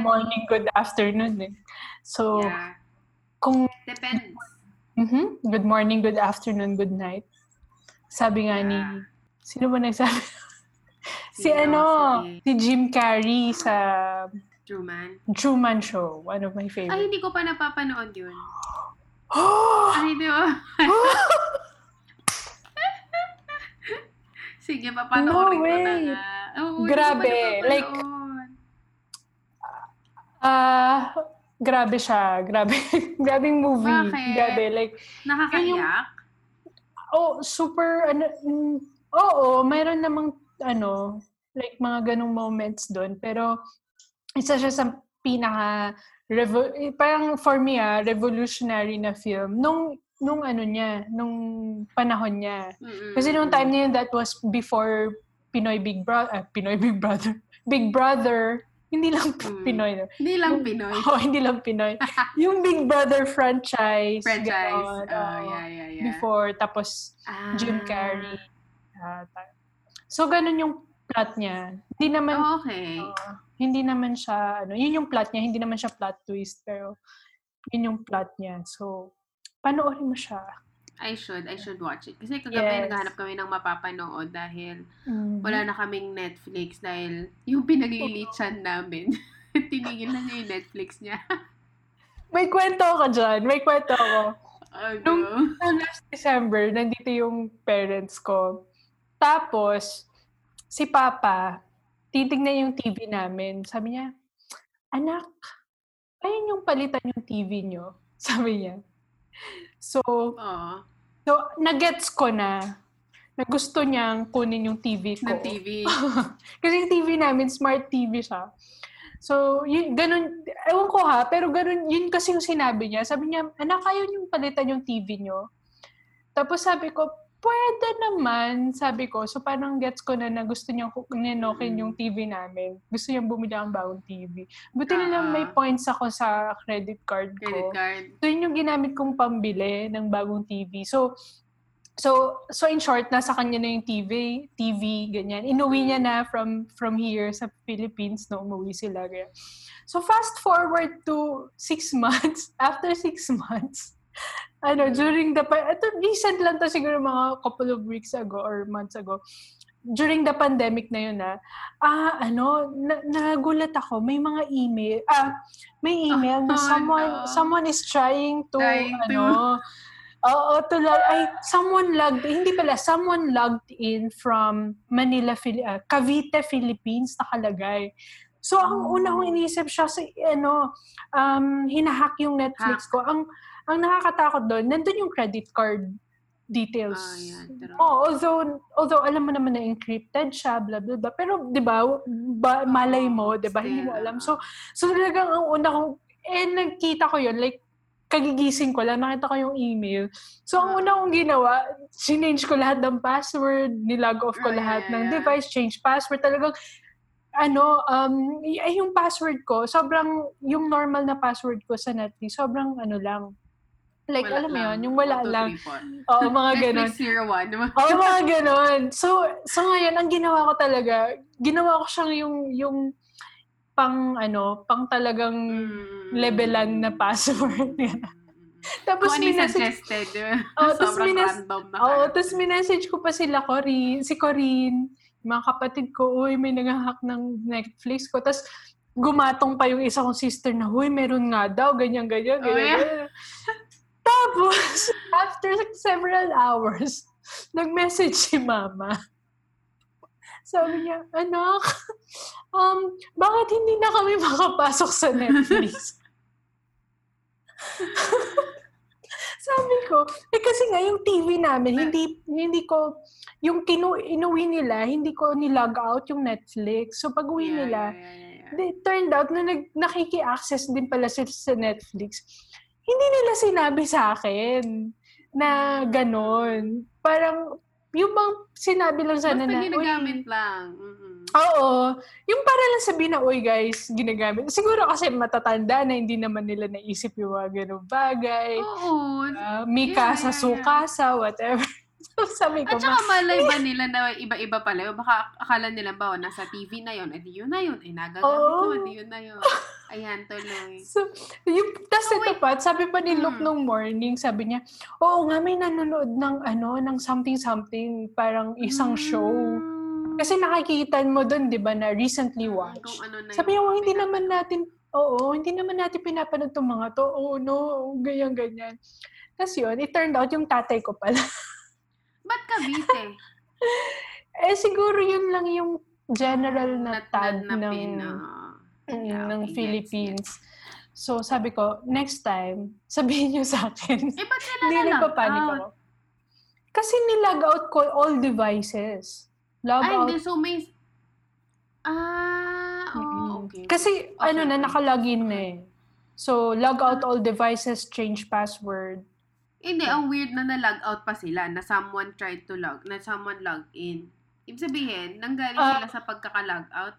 morning, good afternoon eh. So, Yeah. kung Depends. mhm, good morning, good afternoon, good night. Sabi nga ni, Yeah. sino ba nagsabi? si Sino? ano, Sige. si Jim Carrey sa Truman. Truman Show. One of my Ay, favorite. hindi ko pa napapanood yun. Oh! Ay, di ba? Sige, papanoorin No ko na nga. Pa Grabe. Like, Ah, grabe siya. Grabe. Grabing movie. Bakit? Grabe. Like, Nakakaiyak? oh, super, ano, mm, oo, mayroon namang, ano, like, mga ganong moments doon. Pero, isa siya sa pinaka, revo- eh, parang for me, ah, revolutionary na film. Nung, nung ano niya, nung panahon niya. Mm-mm. Kasi nung time niya that was before Pinoy Big Brother, Pinoy Big Brother, Big Brother, hindi lang Mm. Pinoy. no? Hindi lang Pinoy. Oh, hindi lang Pinoy. yung Big Brother franchise. Franchise. Oh, oo. yeah, yeah, yeah. Before, tapos Ah. Jim Carrey. Ta- so, ganun yung plot niya. Hindi naman, Oh, okay. oo, hindi naman siya, ano, yun yung plot niya, hindi naman siya plot twist, pero yun yung plot niya. So, panoorin mo siya. I should. I should watch it. Kasi kagabi Yes. naghahanap kami ng mapapanood dahil Mhm. wala na kaming Netflix dahil yung pinaglilitsan namin, tinigil na niya yung Netflix niya. May kwento ako dyan. May kwento ako. Ano? Nung nung last December, nandito yung parents ko. Tapos, si Papa, titignan yung TV namin. Sabi niya, Anak, ayun yung palitan yung TV nyo. Sabi niya. So, Oo. so nagets ko na na gusto niyang kunin yung TV ko. Ng TV. Kasi yung TV namin, smart TV siya. So, yun, ganun, ewan ko ha, pero ganun, yun kasi yung sinabi niya. Sabi niya, anak, ayaw yung palitan yung TV niyo. Tapos sabi ko, pwede naman, sabi ko. So, parang gets ko na na gusto niyang ninokin yung TV namin. Gusto niyang bumili ang bagong TV. Buti na lang Ah. may points ako sa credit card ko. Credit card. So, yun yung ginamit kong pambili ng bagong TV. So, so, so in short, nasa kanya na yung TV, TV, ganyan. Inuwi niya na from from here sa Philippines, no, umuwi sila. Ganyan. So, fast forward to six months. After six months, ano, during the, ito, recent lang to siguro mga couple of weeks ago or months ago, during the pandemic na yun na, ah, ano, na, nagulat ako, may mga email, ah, may email na Oh, someone, no. someone is trying to, Trying to- ano, Oo, to log, ay, someone logged, hindi pala, someone logged in from Manila, Phil- ah, Cavite, Philippines, nakalagay. So, ang Oh. una kong inisip siya sa, ano, um, hinahack yung Netflix ko. Ang, ang nakakatakot doon, nandun yung credit card details. Ah, yan. Pero, Oh, although although alam mo naman na encrypted siya, blah blah blah. Pero 'di ba, ba malay mo, 'di ba? Hindi mo alam. ah. So so talagang ang una kong eh nagkita ko 'yon like kagigising ko lang, nakita ko yung email. So, ang Ah. una kong ginawa, sinange ko lahat ng password, nilog off ko Ah, lahat yeah, ng yeah. device, change password. Talagang, ano, um, yung password ko, sobrang, yung normal na password ko sa Netflix, sobrang, ano lang, like, wala alam mo yun, yung wala One, lang. Oo, mga ganon. Zero One. Oo, mga ganon. So, so ngayon, ang ginawa ko talaga, ginawa ko siyang yung, yung pang, ano, pang talagang Mm. levelan na password. Tapos, Kung ano minessage, suggested? Oo, tapos minas- random na. Parang- tapos minessage ko pa sila, Corinne, si Corinne, mga kapatid ko, uy, may nag-hack ng Netflix ko. Tapos, gumatong pa yung isa kong sister na, huy, meron nga daw, ganyan, ganyan, Oh, ganyan. yeah. Tapos, after several hours, nag-message si mama. Sabi niya, anak, um, bakit hindi na kami makapasok sa Netflix? Sabi ko, eh kasi nga yung TV namin, hindi hindi ko, yung kinu, inuwi nila, hindi ko nilog out yung Netflix. So pag uwi Yeah, nila, yeah, yeah, yeah. It turned out na nag, nakiki-access din pala sila sa Netflix. Hindi nila sinabi sa akin na ganon. Parang, yung bang sinabi lang sana Basta na, "Uy, ginagamit lang. Mhm. Oo. Yung para lang sabihin na, uy guys, ginagamit. Siguro kasi matatanda na hindi naman nila naisip yung mga ganong bagay. Oo. Uh, Mika Yeah, sa yeah, yeah. sukasa, whatever. so sabi ko, At saka malay ba nila na iba-iba pala? O Baka akala nila ba, oh, nasa TV na yon, edi yun na yun. Ay, nagagamit Oo. ko, edi yun na yun. Ayan, tuloy. So, yung, tas So, ito wait. pa, sabi pa ni Luke Hmm. nung morning, sabi niya, oo nga, may nanonood ng ano, ng something-something, parang isang show. Mm. Kasi nakikita mo doon, di ba, na recently Mm, watched. Kung ano na Sabi niya, "Oh, hindi naman pinapanood." natin, oo, hindi naman natin pinapanood itong mga to. Oh, no, ganyan-ganyan. Tapos yun, it turned out yung tatay ko pala. Ba't Cavite? eh, siguro yun lang yung general na tag nat- na ng, pin, mm, Yeah, ng okay, gets, Philippines. So, sabi ko, next time, sabihin niyo sa akin. Eh, ba't sila Hindi nagpapanik out? ako. Kasi nilag out ko all devices. Log Ay, out. hindi. So, may... Ah, oh, okay. Kasi ano na, okay. nakalagin na eh. So, log out all devices, change password. Hindi, ang weird na na-log out pa sila na someone tried to log, na someone logged in. Ibig sabihin, nanggaling Ah. sila sa pagkaka-log out.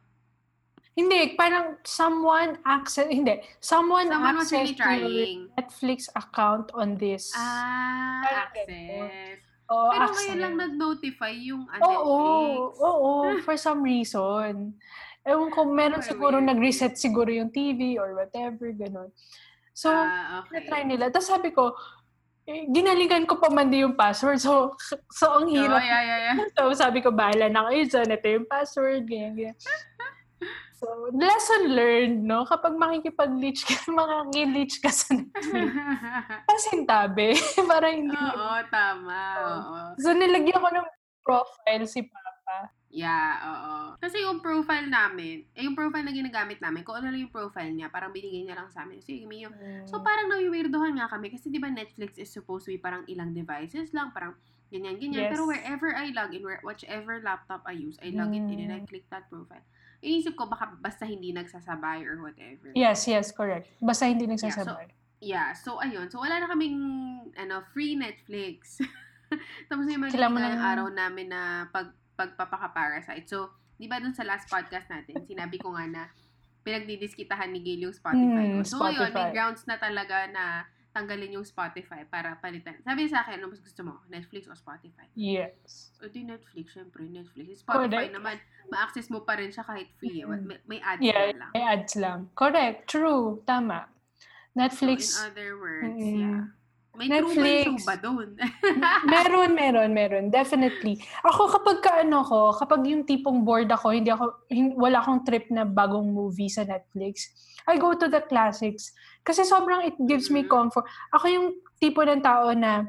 Hindi, parang someone access, hindi, someone, Someone was access really trying. Netflix account on this. Ah, Parang access. Oo, Pero access. ngayon lang nag-notify yung ah, Oo, Netflix. oo, for some reason. Ewan ko, meron Okay, siguro weird. nag-reset siguro yung TV or whatever, ganun. So, ah, okay. na-try nila. Tapos sabi ko, eh, ginalingan ko pa man din yung password. So, so ang Oh, hirap. yeah, yeah, yeah. So, sabi ko, bahala na kayo dyan. Ito yung password, ganyan, ganyan. So, lesson learned, no? Kapag makikipag-leech ka, makakil-leech ka sa Netflix. Pasintabi. Para hindi. Oo, tama. Oo. So, nilagyan ko ng profile si Papa. Yeah, oo. Kasi yung profile namin, eh, yung profile na ginagamit namin, kung ano lang yung profile niya, parang binigay niya lang sa amin. So, yung, yung So, parang nawiwirdohan nga kami kasi di ba Netflix is supposed to be parang ilang devices lang, parang ganyan-ganyan. Yes. Pero wherever I log in, where, whichever laptop I use, I log it in and I Mm. click that profile. Inisip ko baka basta hindi nagsasabay or whatever. Yes, yes, correct. Basta hindi nagsasabay. Yeah, so ayun. So wala na kaming ano, free Netflix. Tapos yung Kailangan mo magiging ng- araw namin na pag pagpapaka-parasite. So, di ba dun sa last podcast natin, sinabi ko nga na pinagdidiskitahan ni Gail yung Spotify. Mm, So ngayon, may Spotify. grounds na talaga na tanggalin yung Spotify para palitan. Sabi sa akin, ano mas gusto mo? Netflix o Spotify? Yes. O di Netflix, syempre, Netflix. Spotify Correct. naman, ma-access mo pa rin siya kahit free. eh. Mm. May, may ads Yeah, lang. may ads lang. Correct. True. Tama. Netflix. So, in other words, Mm. yeah. May Netflix. Ba doon? meron, meron, meron. Definitely. Ako kapag ka ano ko, kapag yung tipong bored ako, hindi ako, wala akong trip na bagong movie sa Netflix, I go to the classics. Kasi sobrang it gives me Mhm. comfort. Ako yung tipo ng tao na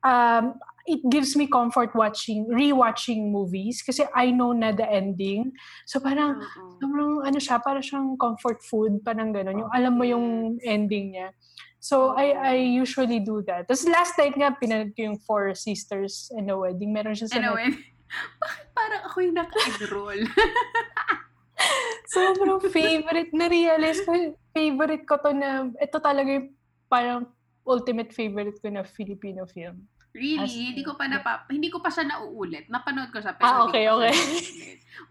um, it gives me comfort watching, rewatching movies kasi I know na the ending. So parang, Oo. sobrang ano siya, para siyang comfort food, parang gano'n. Yung alam mo yung ending niya. So, I I usually do that. Tapos last night nga, pinanood ko yung Four Sisters and a Wedding. Meron siya sa Netflix. bakit parang ako yung naka-enroll? Sobrang favorite. Na-realize ko, favorite ko to na, ito talaga yung parang ultimate favorite ko na Filipino film. really? As hindi in, ko pa yeah. napa, hindi ko pa siya nauulit. Napanood ko siya, pero Ah, okay, okay.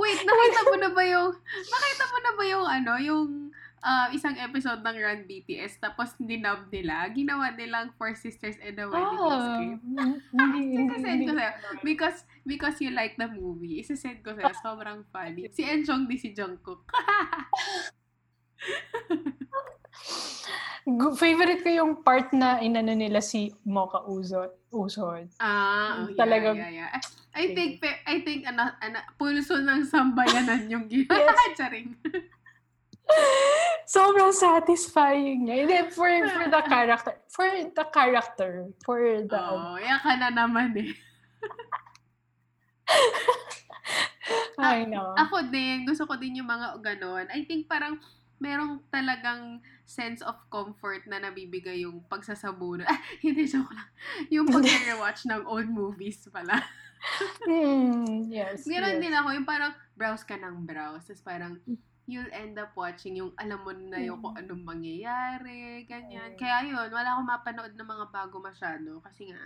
Wait, nakita mo na ba yung, nakita mo na ba yung ano, yung ah, isang episode ng Run BTS, tapos dinub nila, ginawa nilang Four Sisters and a Wedding hindi, Sisend hindi. ko sa'yo. Because, because you like the movie, isisend ko sa'yo. Sobrang funny. Si Enchong di si Jungkook. Favorite ko yung part na inano nila si Mocha Uzod. Uzod. Ah, oh, yeah, Talagang- yeah, yeah. I think, pe- I think, ano, ano, pulso ng sambayanan yung ginawa. Yes. Charing. Sobrang satisfying niya. Hindi, for, for the character. For the character. For the... Oo, oh, ka na naman eh. I know. Ako din, gusto ko din yung mga ganon. I think parang merong talagang sense of comfort na nabibigay yung pagsasabuno. Ah, hindi, joke lang. Yung pag-rewatch ng old movies pala. Hmm, yes. Meron yes. din ako yung parang browse ka ng browse. Tapos parang you'll end up watching yung alam mo na yung kung anong mangyayari, ganyan. Mm. Kaya yun, wala akong mapanood ng mga bago masyado. Kasi nga,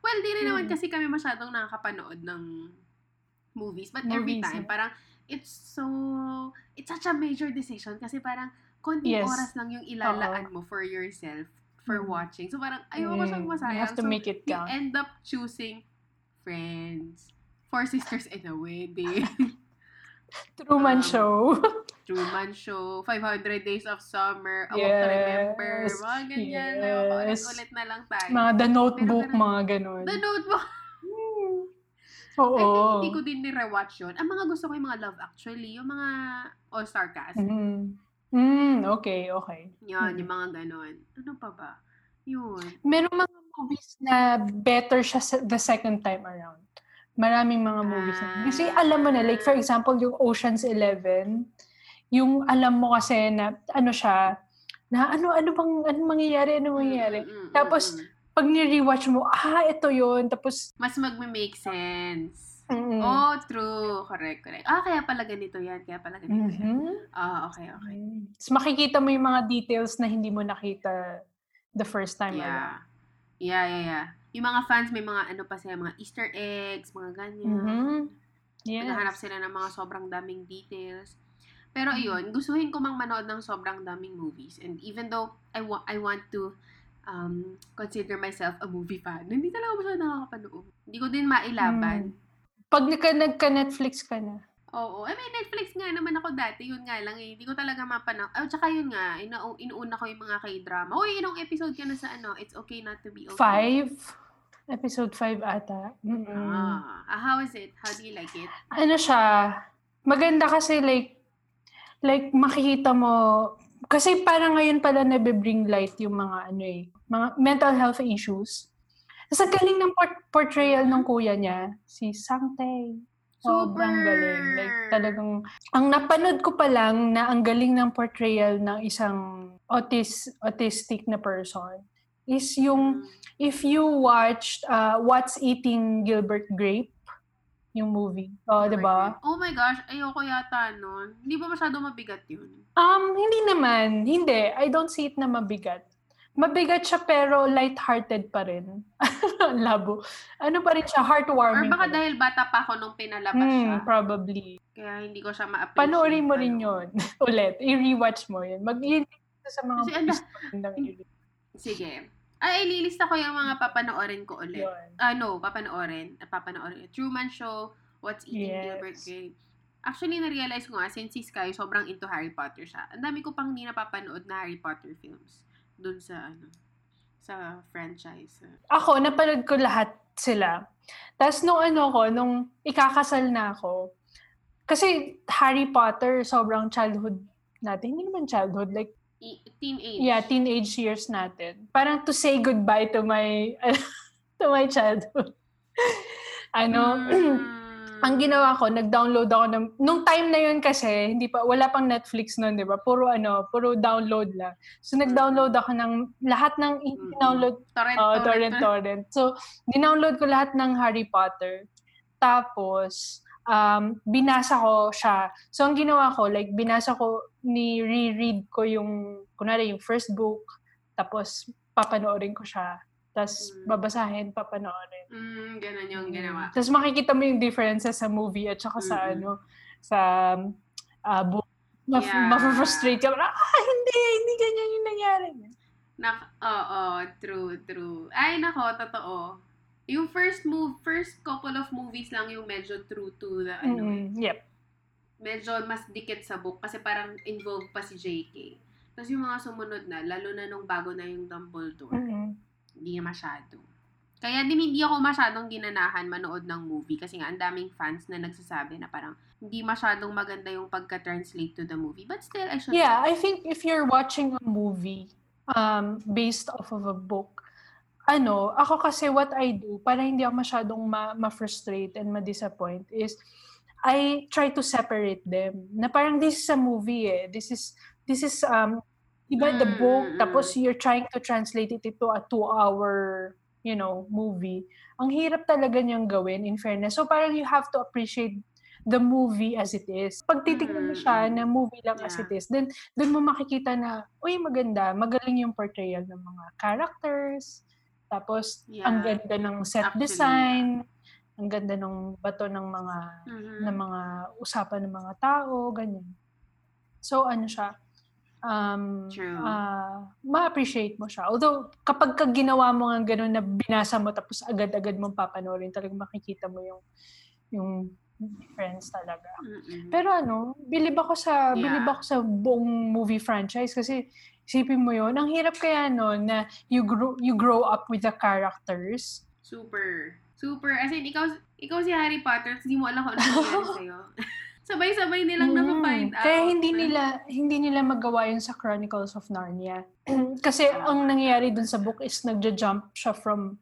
well, di rin naman Mm. kasi kami masyadong nakakapanood ng movies. But every Movies, time, yeah. parang it's so, it's such a major decision kasi parang konting Yes. oras lang yung ilalaan mo for yourself for Mm. watching. So parang ayoko siyang Mm, masayang. You have to so, make it you count. end up choosing Friends, Four Sisters in a Wedding. Truman Um, Show. Truman Show, 500 Days of Summer, A Walk to Yes. Remember, mga ganyan. Yes. Ulit-ulit na lang tayo. mga The Notebook, Pero mga ganun. The Notebook. Hmm. Ay, Oo. hindi ko din ni-rewatch yun. Ang mga gusto ko yung mga Love Actually, yung mga All-Star cast. Mm. Mm, okay, okay. Yun, Mm. yung mga ganon. Ano pa ba? Yun. Meron mga movies na better siya the second time around. Maraming mga movies. na- Kasi alam mo na, like for example, yung Ocean's Eleven, yung alam mo kasi na ano siya, na ano, ano bang, ano mangyayari, ano mangyayari. Mm, mm, mm, Tapos, mm. Pag ni-rewatch mo, ah, ito yun. Tapos, mas magme-make sense. mm Oh, true. Correct, correct. Ah, kaya pala ganito yan. Kaya pala ganito yan. Mhm. Ah, okay, okay. Tapos makikita mo yung mga details na hindi mo nakita the first time. Yeah. Yeah, yeah, yeah. Yung mga fans, may mga ano pa sila, mga Easter eggs, mga ganyan. Mhm. Yes. Naghahanap sila ng mga sobrang daming details. Pero Mm. ayun, gustuhin ko mang manood ng sobrang daming movies. And even though I, wa- I want to um, consider myself a movie fan, hindi talaga ako masyado nakakapanood. Hindi ko din mailaban. Mm. Pag nagka, nagka-Netflix ka na. Oo. Eh, may Netflix nga naman ako dati. Yun nga lang eh. Hindi ko talaga mapanaw. Oh, tsaka yun nga. Ina inuuna ko yung mga k-drama. Uy, ilang episode ka na sa ano? It's okay not to be okay. Five? Episode five ata. Mm-mm. Ah. ah, how is it? How do you like it? Ano siya, maganda kasi like, like makikita mo, kasi parang ngayon pala nabe-bring light yung mga ano eh, mga mental health issues. Tapos ang galing ng port- portrayal ng kuya niya, si Sang Tae. Sobrang Super! galing. Like talagang, ang napanood ko pa lang na ang galing ng portrayal ng isang autis, autistic na person is yung, if you watched uh, What's Eating Gilbert Grape, yung movie. Oh, di ba? Oh my gosh, ayoko yata nun. Hindi ba masyado mabigat yun? Um, hindi naman. Hindi. I don't see it na mabigat. Mabigat siya pero light-hearted pa rin. Labo. Ano pa rin siya? Or Heartwarming. baka pa rin. dahil bata pa ako nung pinalabas siya. Hmm, probably. Kaya hindi ko siya ma-appreciate. Panoorin mo rin yun. Ulit. I-rewatch mo yun. mag sa mga Kasi ano- na Sige. Ay, ililista ko yung mga papanoorin ko ulit. yun. Ah, no, papanoorin. Papanoorin. Truman Show, What's Eating Yes. Gilbert Grape. Actually, na-realize ko nga, since si Sky, sobrang into Harry Potter siya. Ang dami ko pang hindi napapanood na Harry Potter films. Doon sa, ano, sa franchise. Ako, napanood ko lahat sila. Tapos nung ano ko, nung ikakasal na ako, kasi Harry Potter, sobrang childhood natin. Hindi naman childhood, like, teenage. yeah, teenage years natin. Parang to say goodbye to my, to my childhood. ano, Mm. ang ginawa ko, nag-download ako ng, nung time na yun kasi, hindi pa, wala pang Netflix noon, di ba? Puro ano, puro download lang. So, nag-download ako ng, lahat ng, Mm. download Torrent, Oh, torrent, torrent, torrent. So, dinownload ko lahat ng Harry Potter. Tapos, um, binasa ko siya. So, ang ginawa ko, like, binasa ko, ni reread ko yung, kunwari, yung first book. Tapos, papanoorin ko siya. Tapos, Mm. babasahin, papanoorin. Mm, ganun yung ginawa. Tapos, makikita mo yung differences sa movie at saka sa, Mm-mm. ano, sa uh, book. Ma- Yeah. Ma-frustrate ka. Ah, hindi, hindi ganyan yung nangyari. Nak oo, true, true. Ay, nako, totoo. Yung first move, first couple of movies lang yung medyo true to the, ano, Mm-mm. Yep. medyo mas dikit sa book kasi parang involved pa si JK. Tapos yung mga sumunod na, lalo na nung bago na yung Dumbledore, Mm-mm. hindi na masyado. Kaya din hindi ako masyadong ginanahan manood ng movie kasi nga ang daming fans na nagsasabi na parang hindi masyadong maganda yung pagka-translate to the movie. But still, I should Yeah, I think if you're watching a movie um, based off of a book, ano, ako kasi what I do, para hindi ako masyadong ma- ma-frustrate and ma-disappoint is, I try to separate them. Na parang this is a movie eh. This is, this is, um, iba the Mm, book, mm, tapos you're trying to translate it into a two-hour, you know, movie. Ang hirap talaga niyang gawin, in fairness. So parang you have to appreciate the movie as it is. Pag titignan mo siya Mm, na movie lang as Yeah. it is, then doon mo makikita na, uy, maganda, magaling yung portrayal ng mga characters, tapos ang Yeah. ganda ng set Actually, design, ang ganda ng bato ng mga Mhm. ng mga usapan ng mga tao, ganyan. So ano siya, um, True. ah, ma-appreciate mo siya. Although, kapag ka ginawa mo nga ganun na binasa mo tapos agad-agad mong papanoorin, talagang makikita mo yung yung difference talaga. Mm-mm. Pero ano, bilib ako sa Yeah. bilib ako sa buong movie franchise kasi isipin mo 'yon, ang hirap kaya no na you grow you grow up with the characters. Super. Super. As in, ikaw, ikaw si Harry Potter, tapos di mo alam kung ano nangyayari sa'yo. Sabay-sabay nilang Mm. na-find out. Kaya hindi nila hindi nila magawa yun sa Chronicles of Narnia. Kasi ang nangyayari dun sa book is nagja-jump siya from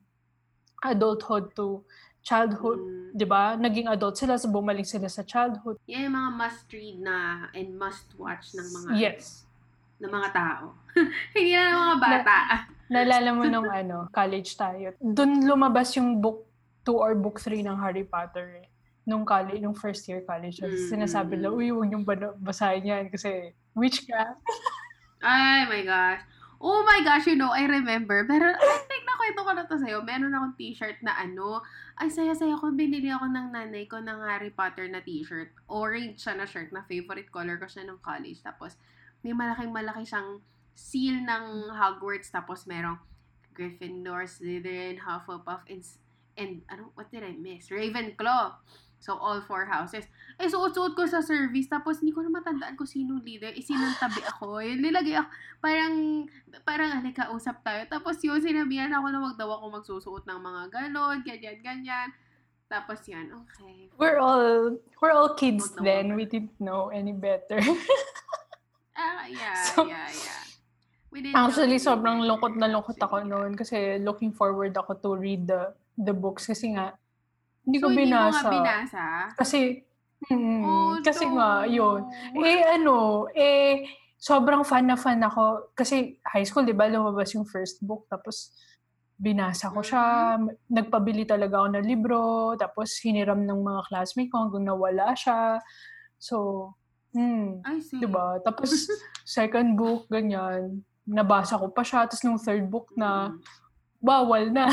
adulthood to childhood, Mm. 'di ba? Naging adult sila so bumalik sila sa childhood. Yan yung mga must-read na and must-watch ng mga Yes. Ng mga tao. hindi na ng mga bata. Naalala mo nung ano, college tayo. Doon lumabas yung book 2 or book 3 ng Harry Potter eh. Nung college, nung first year college. Mm, Sinasabi mm, nila, mm. uy, huwag niyong basahin yan kasi witchcraft. Ay, my gosh. Oh my gosh, you know, I remember. Pero, I think nakwento ko na to sa'yo. Meron akong t-shirt na ano. Ay, saya-saya ko. Binili ako ng nanay ko ng Harry Potter na t-shirt. Orange siya na shirt na favorite color ko siya ng college. Tapos, may malaking-malaki siyang seal ng Hogwarts. Tapos, merong Gryffindor, Slytherin, Hufflepuff, and, and ano, what did I miss? Ravenclaw. So, all four houses. Eh, suot-suot ko sa service. Tapos, hindi ko na matandaan kung sino leader. Eh, sinong tabi ako. Yun, nilagay ako. Parang, parang, halika, usap tayo. Tapos, yun, sinabihan ako na wag daw ako magsusuot ng mga ganon, ganyan, ganyan. Tapos, yan, okay. We're all, we're all kids then. We didn't know any better. Ah, yeah, So, yeah, yeah. We didn't know Actually, sobrang lungkot na lungkot ako noon kasi looking forward ako to read the the books kasi nga hindi So, ko hindi mo binasa. binasa? Kasi mm, Oh, kasi no. nga yun. Eh ano, eh sobrang fan na fan ako kasi high school 'di ba lumabas yung first book tapos binasa ko siya, Mm-hmm. nagpabili talaga ako ng libro, tapos hiniram ng mga classmate ko hanggang nawala siya. So, hmm, I see. 'di ba? Tapos second book ganyan, nabasa ko pa siya tapos nung third book na Mm. bawal na.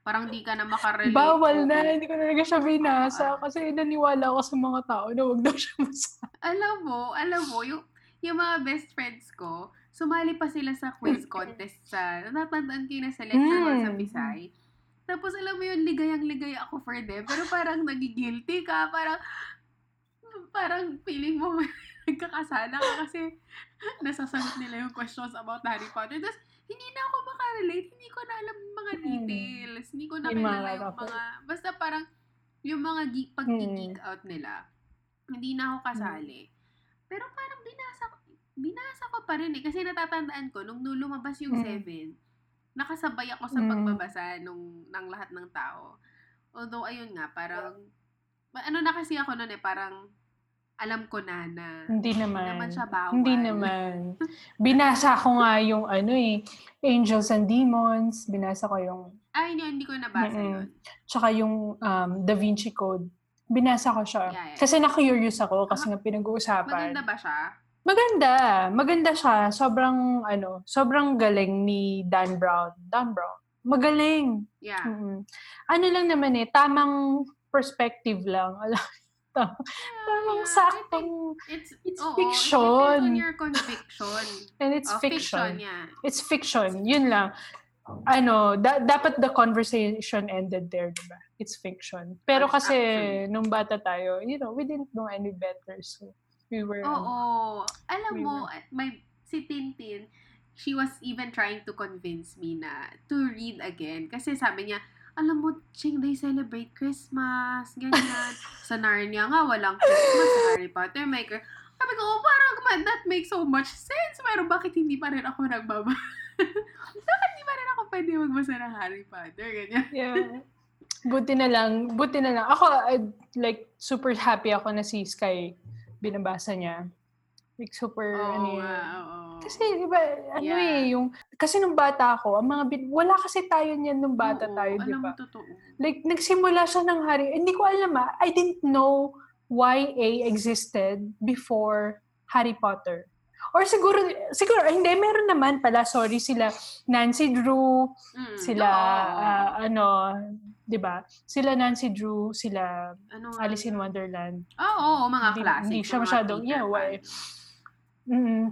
Parang di ka na makarelate. bawal na, hindi ko na talaga siya binasa Ah. kasi naniwala ako sa mga tao na wag daw siya basa. Alam mo, alam mo, yung, yung mga best friends ko, sumali pa sila sa quiz contest sa, natatandaan ko na sa lecture hall sa Mm. Bisay. Tapos alam mo yun, ligayang-ligaya ako for them. Pero parang nagigilty ka, parang, parang feeling mo nagkakasala ka kasi nasasagot nila yung questions about Harry Potter. Tapos, hindi na ako makarelate. Hindi ko na alam mga Mm. details. Hindi ko na kilala yung mga, basta parang, yung mga geek, pag-geek Mm. out nila, hindi na ako kasali. Pero parang binasa ko, binasa ko pa rin eh. Kasi natatandaan ko, nung lumabas yung. Seven, nakasabay ako sa pagbabasa nung, ng lahat ng tao. Although, ayun nga, parang, ano na kasi ako nun eh, parang, alam ko na na, Hindi hindi naman. naman siya bawal. Hindi naman. Binasa ko nga yung ano eh, Angels and Demons. Binasa ko yung, Ay, hindi, hindi ko nabasa Mm-mm. yun. tsaka yung um, Da Vinci Code. Binasa ko siya. Yeah, yeah. Kasi na-curious ako kasi nga pinag-uusapan. Maganda ba siya? Maganda. Maganda siya. Sobrang, ano, sobrang galing ni Dan Brown. Dan Brown. Magaling. Yeah. Mm. Ano lang naman eh, tamang perspective lang. Alam, tam- tamang yeah. saktong, It's, It's oo, fiction. It on your conviction. and it's Oh, fiction. yeah. It's fiction. Yun lang. Ano, da- dapat the conversation ended there, diba? It's fiction. Pero kasi, actually. nung bata tayo, you know, we didn't know any better. So, we were, ano, Oo. Alam We mo, were- may, si Tintin, she was even trying to convince me na to read again. Kasi sabi niya, alam mo, Ching, they celebrate Christmas, ganyan. sa Narnia nga, walang Christmas. Sa Harry Potter, may Chris- Sabi ko, oh, parang man, that makes so much sense. Pero bakit hindi pa rin ako nagbaba? bakit hindi pa rin ako pwede magbasa ng Harry Potter? Ganyan. yeah. Buti na lang, buti na lang. Ako, I'd, like, super happy ako na si Sky binabasa niya. Like, super, Oo ano yun. oo. Kasi, di ba, ano Yeah. eh, yung, kasi nung bata ako, ang mga, bin, wala kasi tayo niyan nung bata Oo, tayo, di ba? totoo. Like, nagsimula siya ng Harry. Hindi ko alam ah. I didn't know YA existed before Harry Potter. Or siguro, siguro, hindi, meron naman pala, sorry, sila Nancy Drew, Mm, sila, oo. ah, ano, di ba? Sila Nancy Drew, sila ano Alice in? Wonderland. Oo, oo, mga Hindi- classics. hindi siya masyadong- yeah, why? Pan. Mm.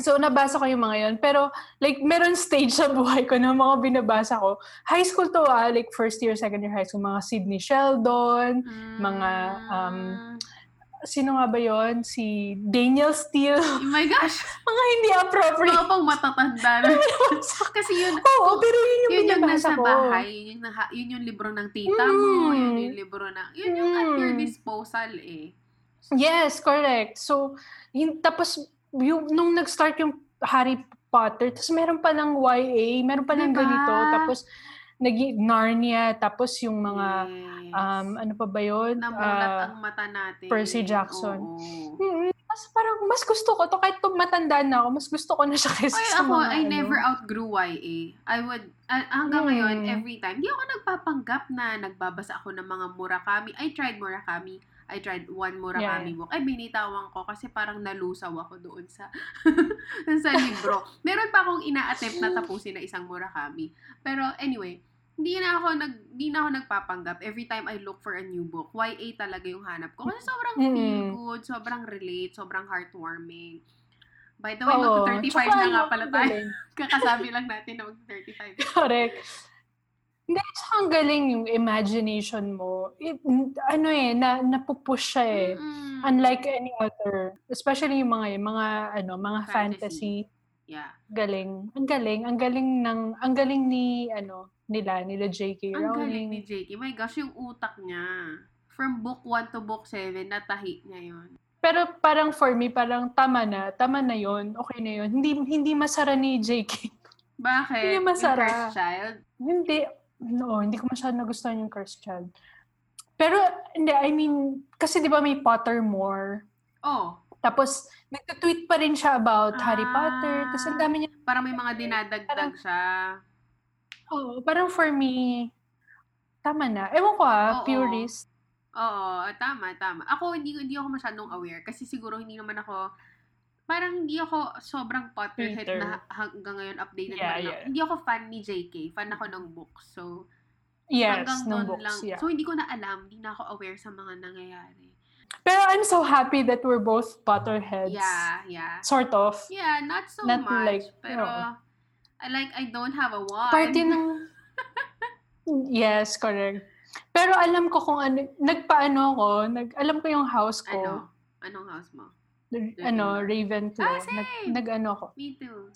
So, nabasa ko yung mga yon Pero, like, meron stage sa buhay ko na mga binabasa ko. High school to ah, like first year, second year high school, mga Sydney Sheldon, mga, um, Mm. sino nga ba yon Si Daniel Steele. Oh my gosh! mga hindi appropriate. Mga pang matatanda. Kasi yun, Oo, pero yun yung yun yung nasa ko. bahay, yun yung, naha, yun yung libro ng tita mo, Mm. yun yung libro ng, yun yung at your Mm. disposal eh. Yes, correct. So, yun, tapos, yung, nung nag-start yung Harry Potter, tapos meron pa ng YA, meron pa ng Diba? ganito, tapos nag Narnia, tapos yung mga, yes. um, ano pa ba yun? Namulat Ah, ang mata natin. Percy Jackson. Oo. mm, tapos parang mas gusto ko to, kahit to matanda na ako, mas gusto ko na siya kaysa Ay, sa ako, mga I ano. never outgrew YA. I would, ah, hanggang Mm. ngayon, every time, di ako nagpapanggap na nagbabasa ako ng mga Murakami. I tried Murakami. I tried one Murakami Yeah. book. Ay, binitawan ko kasi parang nalusaw ako doon sa sa libro. Meron pa akong ina-attempt na tapusin na isang Murakami. Pero anyway, hindi na ako nag hindi na ako nagpapanggap every time I look for a new book. YA talaga yung hanap ko kasi sobrang Mm. feel good, sobrang relate, sobrang heartwarming. By the way, Oo, mag-35 tsaka na nga pala tayo. Kakasabi lang natin na mag-35. Correct. Hindi, tsaka ang galing yung imagination mo. It, ano eh, na, napupush siya eh. Mm. Unlike any other. Especially yung mga, yung mga, ano, mga fantasy. Fantasy. Yeah. Galing. Ang galing. Ang galing ng, ang galing ni, ano, nila, nila J.K. Ang galing Rowling. ni JK. My gosh, yung utak niya. From book 1 to book 7, natahi niya yun. Pero parang for me, parang tama na. Tama na yon Okay na yon Hindi, hindi masara ni J.K. Bakit? Hindi Yung masara. first child? hindi, no, hindi ko masyado nagustuhan yung Cursed Child. Pero, hindi, I mean, kasi di ba may Pottermore? Oh, Tapos, nagtutweet pa rin siya about Harry Potter. Tapos, ang dami niya. parang may mga dinadagdag Parang- siya. Oh, parang for me, tama na. Ewan ko ah, Oo. purist. Oo, tama, tama. Ako, hindi, hindi ako masyadong aware. Kasi siguro hindi naman ako, parang hindi ako sobrang Potterhead Hater. na hanggang ngayon updated Yeah, yeah. Hindi ako fan ni JK. Fan ako ng books. So, Yes, hanggang ng doon books, lang. yeah. So, hindi ko na alam. Hindi na ako aware sa mga nangyayari. Pero I'm so happy that we're both Potterheads. Yeah, yeah. Sort of. Yeah, not so Not much. like, pero, oo. I like, I don't have a wand. Party ng... yes, correct. Pero alam ko kung ano, nagpaano ako, nag, alam ko yung house ko. Ano? Anong house mo? Ano, Ravenclaw. Ah, nag, same! nag-ano ako. Me too.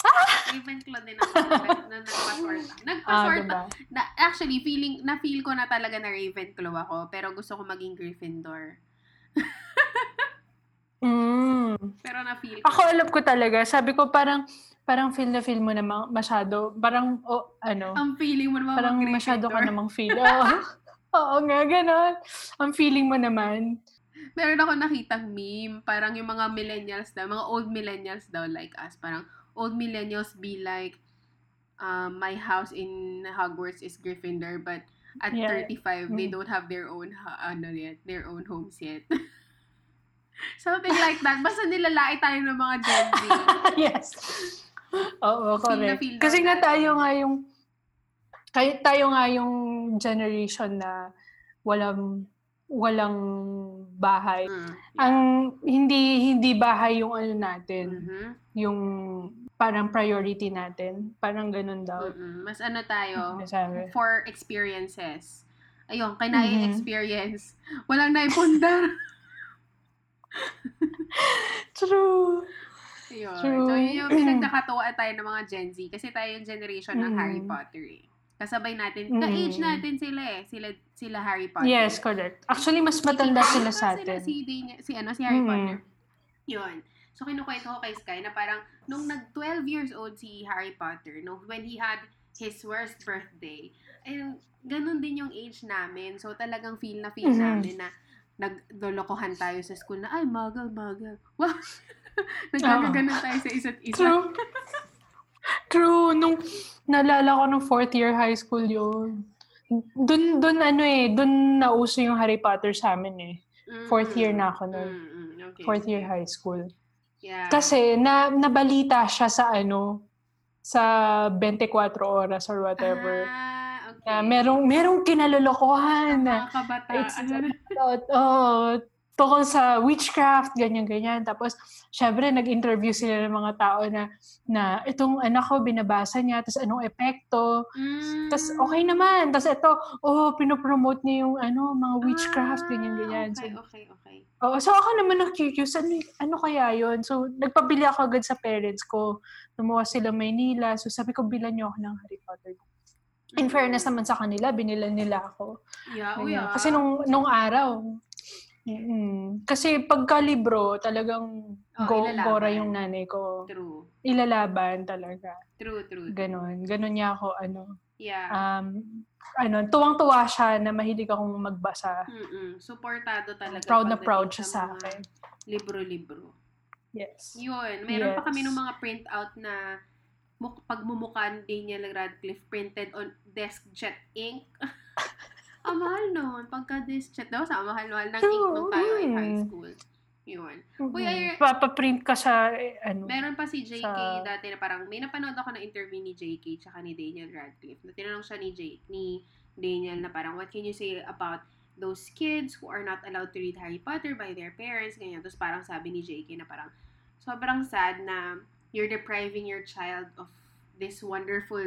Ravenclaw din ako. Nag, na, nagpa-sort ako. Ah, Nagpa-sort diba? na, actually, feeling, na-feel ko na talaga na Ravenclaw ako, pero gusto ko maging Gryffindor. Mm. Pero na-feel ko. Ako alam ko talaga. Sabi ko parang, parang feel na feel mo namang masyado, parang, oh, ano, ang feeling mo naman parang masyado ka namang feel. Oo, Oo nga, ganon. Ang feeling mo naman. Meron ako nakitang meme, parang yung mga millennials daw, mga old millennials daw like us, parang old millennials be like, um, my house in Hogwarts is Gryffindor, but at Yeah. 35, they Mm. don't have their own, ano yet, their own homes yet. Something like that. Basta nilalait tayo ng mga Gen Z. yes. Oo, Feel na correct. feel Kasi nga tayo nga yung, kaya tayo nga yung generation na walang, walang bahay. Mm. Ang hindi hindi bahay yung ano natin, Mhm. yung parang priority natin. Parang ganun daw. Mm-mm. Mas ano tayo, for experiences. Ayun, kay Mhm. experience Walang naipundar. True. Ayun. True. So, yun yung pinagkakatuwa tayo ng mga Gen Z. Kasi tayo yung generation ng Mm. Harry Potter eh. Kasabay natin. Mm. Ka-age natin sila eh. Sila, sila Harry Potter. Yes, correct. Actually, mas matanda Kiki- sila sa sila atin. Si, Daniel, si, ano, si Harry Mm. Potter. Yun. So, kinukwento ko kay Sky na parang nung nag-12 years old si Harry Potter, no, when he had his worst birthday, and ganun din yung age namin. So, talagang feel na feel Mhm. namin na nagdolokohan tayo sa school na, ay, magal, magal. Wow! Nagkakaganon tayo sa isa't isa. True. True. Nung naalala ko nung fourth year high school yun. Dun, dun ano eh, dun nauso yung Harry Potter sa amin eh. Mm, Fourth year mm, na ako nun. mm, mm, okay, Fourth year high school. Yeah. Kasi na nabalita siya sa ano, sa 24 oras or whatever. Ah, okay. Na merong merong kinalolokohan na Mga kabataan. It's about, oh, tungkol sa witchcraft, ganyan-ganyan. Tapos, syempre, nag-interview sila ng mga tao na, na itong anak ko, binabasa niya, tapos anong epekto. Mm. Tapos, okay naman. Tapos ito, oh, pinopromote niya yung ano, mga witchcraft, Ah, ganyan-ganyan. Okay, So, okay, okay. Oo, so ako naman na-curious, ano, ano kaya yon So, nagpabili ako agad sa parents ko. Lumuwas sila Maynila. So, sabi ko, bilan niyo ako ng Harry Potter. In Mm. fairness naman sa kanila, binilan nila ako. Yeah, oh yeah. Kasi nung, nung araw, mm, kasi pagka libro, talagang Oh, go, ilalaban. gora yung nanay ko. True. Ilalaban talaga. True, true. Ganon. Ganon niya ako, ano. Yeah. Um, ano, tuwang-tuwa siya na mahilig akong magbasa. Mm-mm. Supportado talaga. Proud na proud siya sa akin. Libro-libro. Yes. Yun. Meron pa kami Yes. nung mga printout na muk- pagmumukha ni Daniel Radcliffe printed on DeskJet ink. ang mahal nun. Pagka DeskJet daw, sa mahal-mahal ng ink nung tayo in high school. Yun. Mhm. Uy, ay- Papaprint ka sa, eh, ano. Meron pa si JK Sa- dati na parang may napanood ako na interview ni JK tsaka ni Daniel Radcliffe. Na tinanong siya ni Jake, ni Daniel na parang what can you say about those kids who are not allowed to read Harry Potter by their parents, ganyan. Tapos parang sabi ni JK na parang sobrang sad na you're depriving your child of this wonderful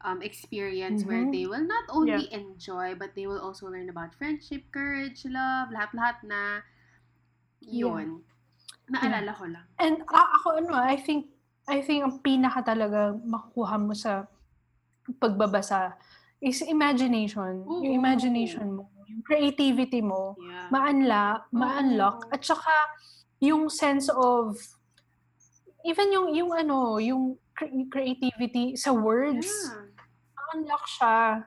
um, experience where Mhm. they will not only enjoy but they will also learn about friendship, courage, love, lahat-lahat na yun. Naalala ko lang. And ah, ako ano, I think I think ang pinaka talaga makukuha mo sa pagbabasa is imagination. Oo. Yung imagination mo, yung creativity mo, Yeah. ma-unlock, ma-unlock at saka yung sense of even yung yung ano, yung cre- creativity sa words, Yeah. Ma-unlock siya.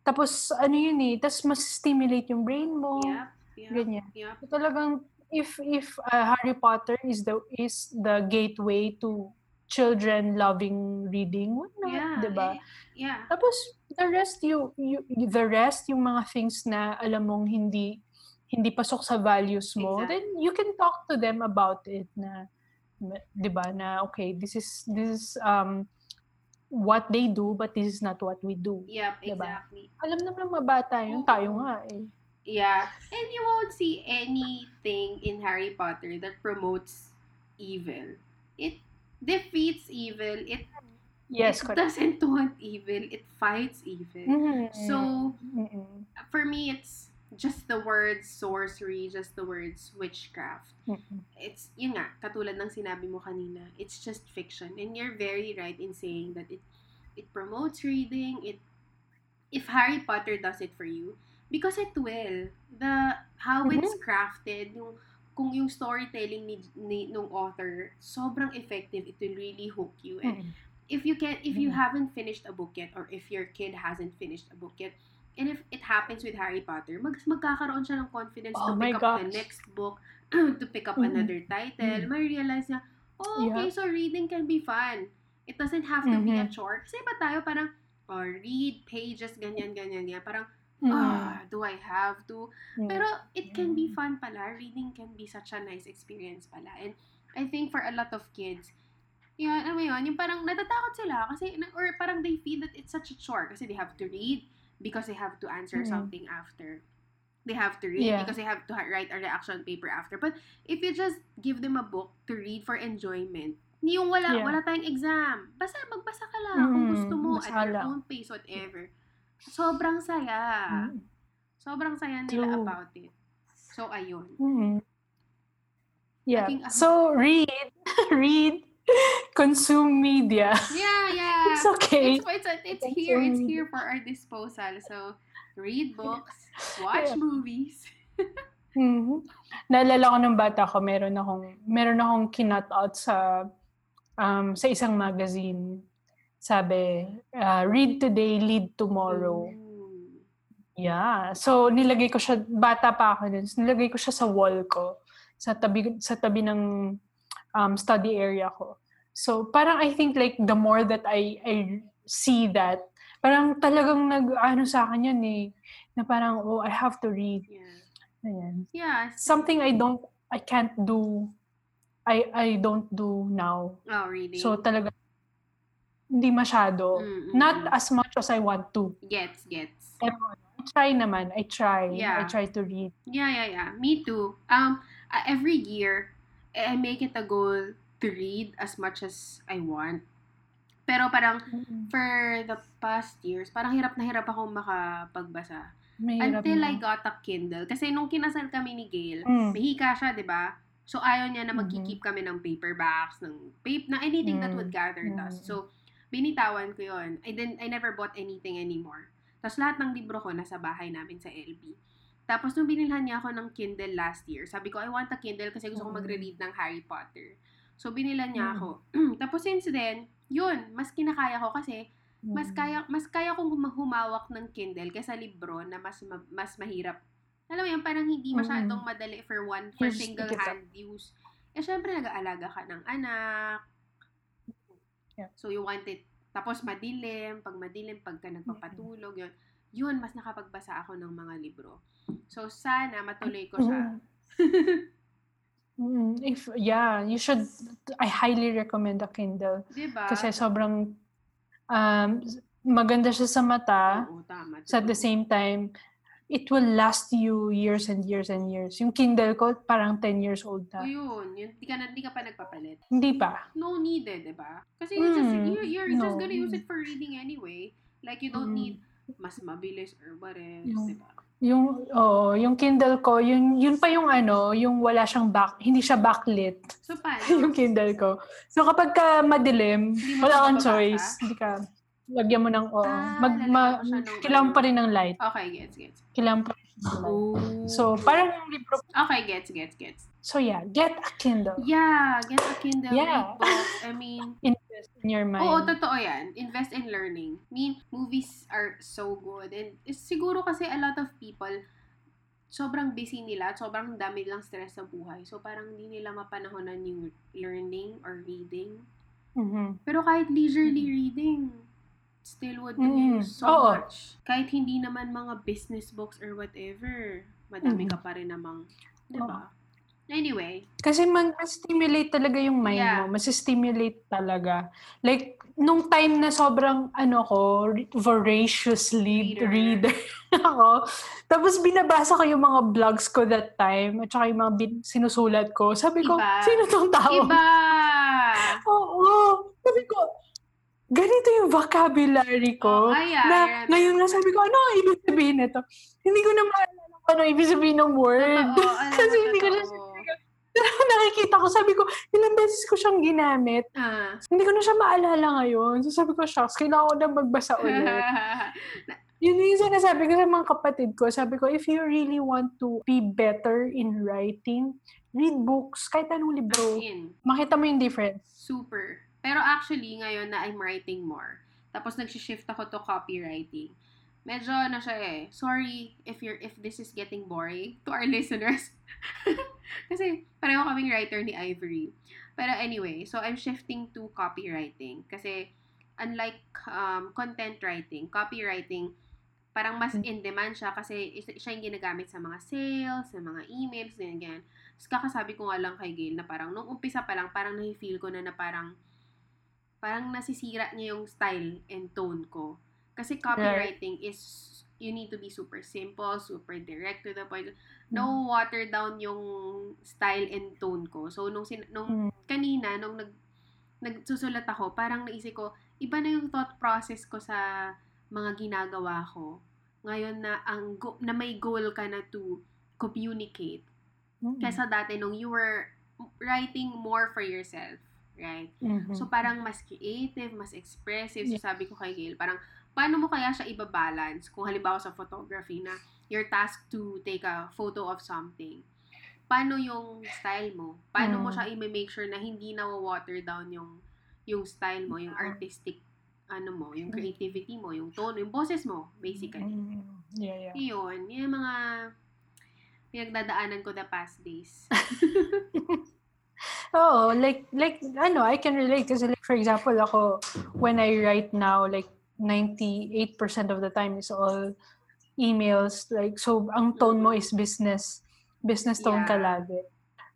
Tapos ano yun eh, tapos mas stimulate yung brain mo. Yep. Yep. Ganyan. Yep. So, talagang if if uh, Harry Potter is the is the gateway to children loving reading, why not, Yeah. 'di ba? eh, Yeah. Tapos the rest you, you the rest yung mga things na alam mong hindi hindi pasok sa values mo, Exactly. then you can talk to them about it na na- 'di ba na okay, this is this is um what they do but this is not what we do. Yep, Diba? exactly. Alam naman ng mga bata yun, tayo nga eh. Yeah. And you won't see anything in Harry Potter that promotes evil. It defeats evil. It, Yes, it correct. doesn't want evil. It fights evil. Mhm. So, Mm-mm. for me, it's just the words sorcery, just the words witchcraft. Mm-mm. It's, yun nga, katulad ng sinabi mo kanina, it's just fiction. And you're very right in saying that it it promotes reading, it if Harry Potter does it for you, because it will. The how it's crafted, yung kung yung storytelling ni, ni nung author, sobrang effective, it will really hook you. And Mm-mm. if you can if you Mhm. haven't finished a book yet or if your kid hasn't finished a book yet and if it happens with Harry Potter mag magkakaroon siya ng confidence Oh to pick up the next book to pick up Mhm. another title Mhm. may realize niya oh okay Yeah. so reading can be fun it doesn't have to be a Mhm. chore kasi ba tayo parang oh, read pages ganyan ganyan yan parang Mm. ah do I have to Mm. pero it can be fun pala. Reading can be such a nice experience pala. And I think for a lot of kids, yun, ano yun, yung parang natatakot sila kasi, or parang they feel that it's such a chore kasi they have to read because they have to answer Mm. something after. They have to read Yeah. because they have to write a reaction paper after. But if you just give them a book to read for enjoyment, yung wala Yeah. wala tayong exam. Basta magbasa ka lang kung Mm, gusto mo at your lang. own pace whatever. Sobrang saya. Mm. Sobrang saya nila True. about it. So, ayun. Mhm. Yeah. Naging ano- So read, read, consume media. Yeah, yeah. It's okay. It's, it's, it's here. It's here for our disposal. So, read books, watch Yeah. movies. Mhm. Naalala ko nung bata ko, meron akong meron akong kinut out sa um, sa isang magazine. Sabi, uh, read today, lead tomorrow. Ooh. Yeah. So nilagay ko siya bata pa ako nun. So, nilagay ko siya sa wall ko sa tabi sa tabi ng um, study area ko. So parang I think like the more that I I see that, parang talagang nag ano sa akin yun eh na parang oh I have to read. Yeah. Ayan. Yeah. Something I don't I can't do I I don't do now. Oh, reading. So talaga hindi masyado. Mm, mm, Not as much as I want to. Gets, gets. Pero I try naman. I try. Yeah. I try to read. Yeah, yeah, yeah. Me too. Um, every year, I make it a goal to read as much as I want. Pero parang, for the past years, parang hirap na hirap akong makapagbasa. Until na. I got a Kindle. Kasi nung kinasal kami ni Gail, Mm. may hika siya, di ba? So, ayaw niya na Mhm. magkikip kami ng paperbacks, ng pape, na anything that Mm. would gather Mm. dust. So, binitawan ko yon. I, didn't, I never bought anything anymore. Tapos lahat ng libro ko nasa bahay namin sa LB. Tapos nung binilhan niya ako ng Kindle last year, sabi ko, I want a Kindle kasi gusto ko Mm. magre-read ng Harry Potter. So, binilan niya Mm. ako. Tapos since then, yun, mas kinakaya ko kasi mas Mm. kaya mas kaya kong huma- humawak ng Kindle kaysa libro na mas ma- mas mahirap. Alam mo yun, parang hindi masyadong madali for one for single hand use. Eh syempre nag-aalaga ka ng anak. Yeah. So you want it tapos madilim, pag madilim pagka nagpapatulog yun. Yun mas nakapagbasa ako ng mga libro. So sana matuloy ko siya. Mm, if yeah, you should I highly recommend a Kindle 'Di ba? kasi sobrang um maganda siya sa mata. Oo, tama. So at the totoo. same time, it will last you years and years and years. Yung Kindle ko, parang 10 years old O na. yun, yun, di ka, na, di ka pa nagpapalit. Hindi pa. no needed, di ba? Kasi it's just, Mm, you're, you're just no. gonna use it for reading anyway. Like, you don't Mm. need mas mabilis or what else, Yung- di ba? Yung, oh, yung Kindle ko, yun, yun pa yung ano, yung wala siyang back, hindi siya backlit. So, paano? yung Kindle ko. So kapag ka madilim, wala kang choice. Hindi ka, lagyan mo ng, oh, Ah, mag, ma, kailangan pa rin ng light. Okay, gets, gets. Kailangan pa rin ng light. Oh. So, parang yung libro. Okay, gets, gets, gets. So yeah, get a Kindle. Yeah, get a Kindle, Yeah. I mean, Invest in your mind. oo, totoo yan. Invest in learning. I mean, movies are so good. And siguro kasi a lot of people, sobrang busy nila at sobrang dami nilang stress sa buhay. So, parang hindi nila mapanahonan yung learning or reading. Mhm. Pero kahit leisurely reading, still would do you Mm, so oo. much. Kahit hindi naman mga business books or whatever, madami Mhm. ka pa rin namang, di ba? Anyway, Kasi mag- mas-stimulate talaga yung mind Yeah. mo. Mas-stimulate talaga. Like, nung time na sobrang, ano ko, voraciously Reader. reader, ako. Tapos binabasa ko yung mga blogs ko that time. At saka yung mga bin- sinusulat ko. Sabi ko, Iba. sino tong tao? iba! Oo. Sabi ko, ganito yung vocabulary ko. Oh, ay, ay, na I ngayon nga sabi ko, ano ang ibig sabihin nito? Hindi ko na maalala kung ano ibig sabihin ng word. Totoo, alam Kasi mo, hindi ko na totoo. Pero nakikita ko, sabi ko, ilang beses ko siyang ginamit. Ah. Hindi ko na siya maalala ngayon. So sabi ko, shucks, kailangan ko na magbasa ulit. Yun yung sinasabi ko sa mga kapatid ko. Sabi ko, if you really want to be better in writing, read books, kahit anong libro. In. Makita mo yung difference. Super. Pero actually, ngayon na I'm writing more, tapos nag-shift ako to copywriting, medyo ano siya eh, sorry if you're if this is getting boring to our listeners. kasi pareho kaming writer ni Ivory. Pero anyway, so I'm shifting to copywriting. Kasi unlike um, content writing, copywriting, parang mas in demand siya kasi siya yung ginagamit sa mga sales, sa mga emails, ganyan, ganyan. Tapos kakasabi ko nga lang kay Gail na parang nung umpisa pa lang, parang nahi-feel ko na na parang parang nasisira niya yung style and tone ko. Kasi copywriting is you need to be super simple, super direct to the point. No water down yung style and tone ko. So nung sin- nung Mm. kanina nung nag nagsusulat ako, parang naisip ko, iba na yung thought process ko sa mga ginagawa ko. Ngayon na ang go- na may goal ka na to communicate Mm. kaysa dati nung you were writing more for yourself, right? Mhm. So parang mas creative, mas expressive. So Yeah. sabi ko kay Gail, parang paano mo kaya siya ibabalance kung halimbawa sa photography na you're tasked to take a photo of something. Paano yung style mo? Paano mo Mm. siya i-make sure na hindi na-water down yung yung style mo, yung Yeah. artistic ano mo, yung creativity mo, yung tono, yung boses mo, basically. Mm. Yeah, yeah. Yun, yun yung mga pinagdadaanan ko the past days. Oo, like, like, ano, I can relate. Kasi like, for example, ako, when I write now, like, 98% of the time is all emails. Like, so, ang tone mo is business. Business tone ka Yeah. lagi.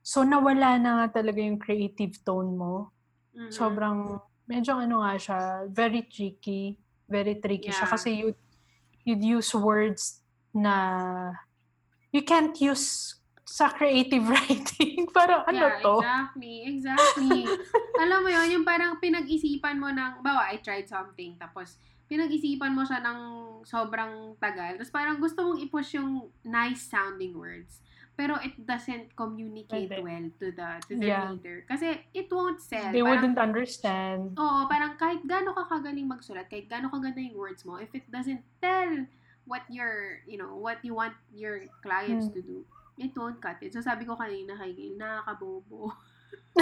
So, nawala na nga talaga yung creative tone mo. Mhm. Sobrang, medyo ano nga siya, very tricky. Very tricky siya. Yeah. Kasi you, you'd use words na you can't use sa creative writing. parang ano yeah, to? exactly. Exactly. Alam mo yun, yung parang pinag-isipan mo ng, bawa, I tried something, tapos pinag-isipan mo siya ng sobrang tagal. Tapos parang gusto mong i-push yung nice sounding words. Pero it doesn't communicate Pwede. well to the to the Yeah. reader. Kasi it won't sell. They Parang, wouldn't understand. Oo, parang kahit gaano ka kagaling magsulat, kahit gaano kaganda yung words mo, if it doesn't tell what your, you know, what you want your clients Hmm. to do, it won't cut it. So sabi ko kanina kay Gail, nakakabobo.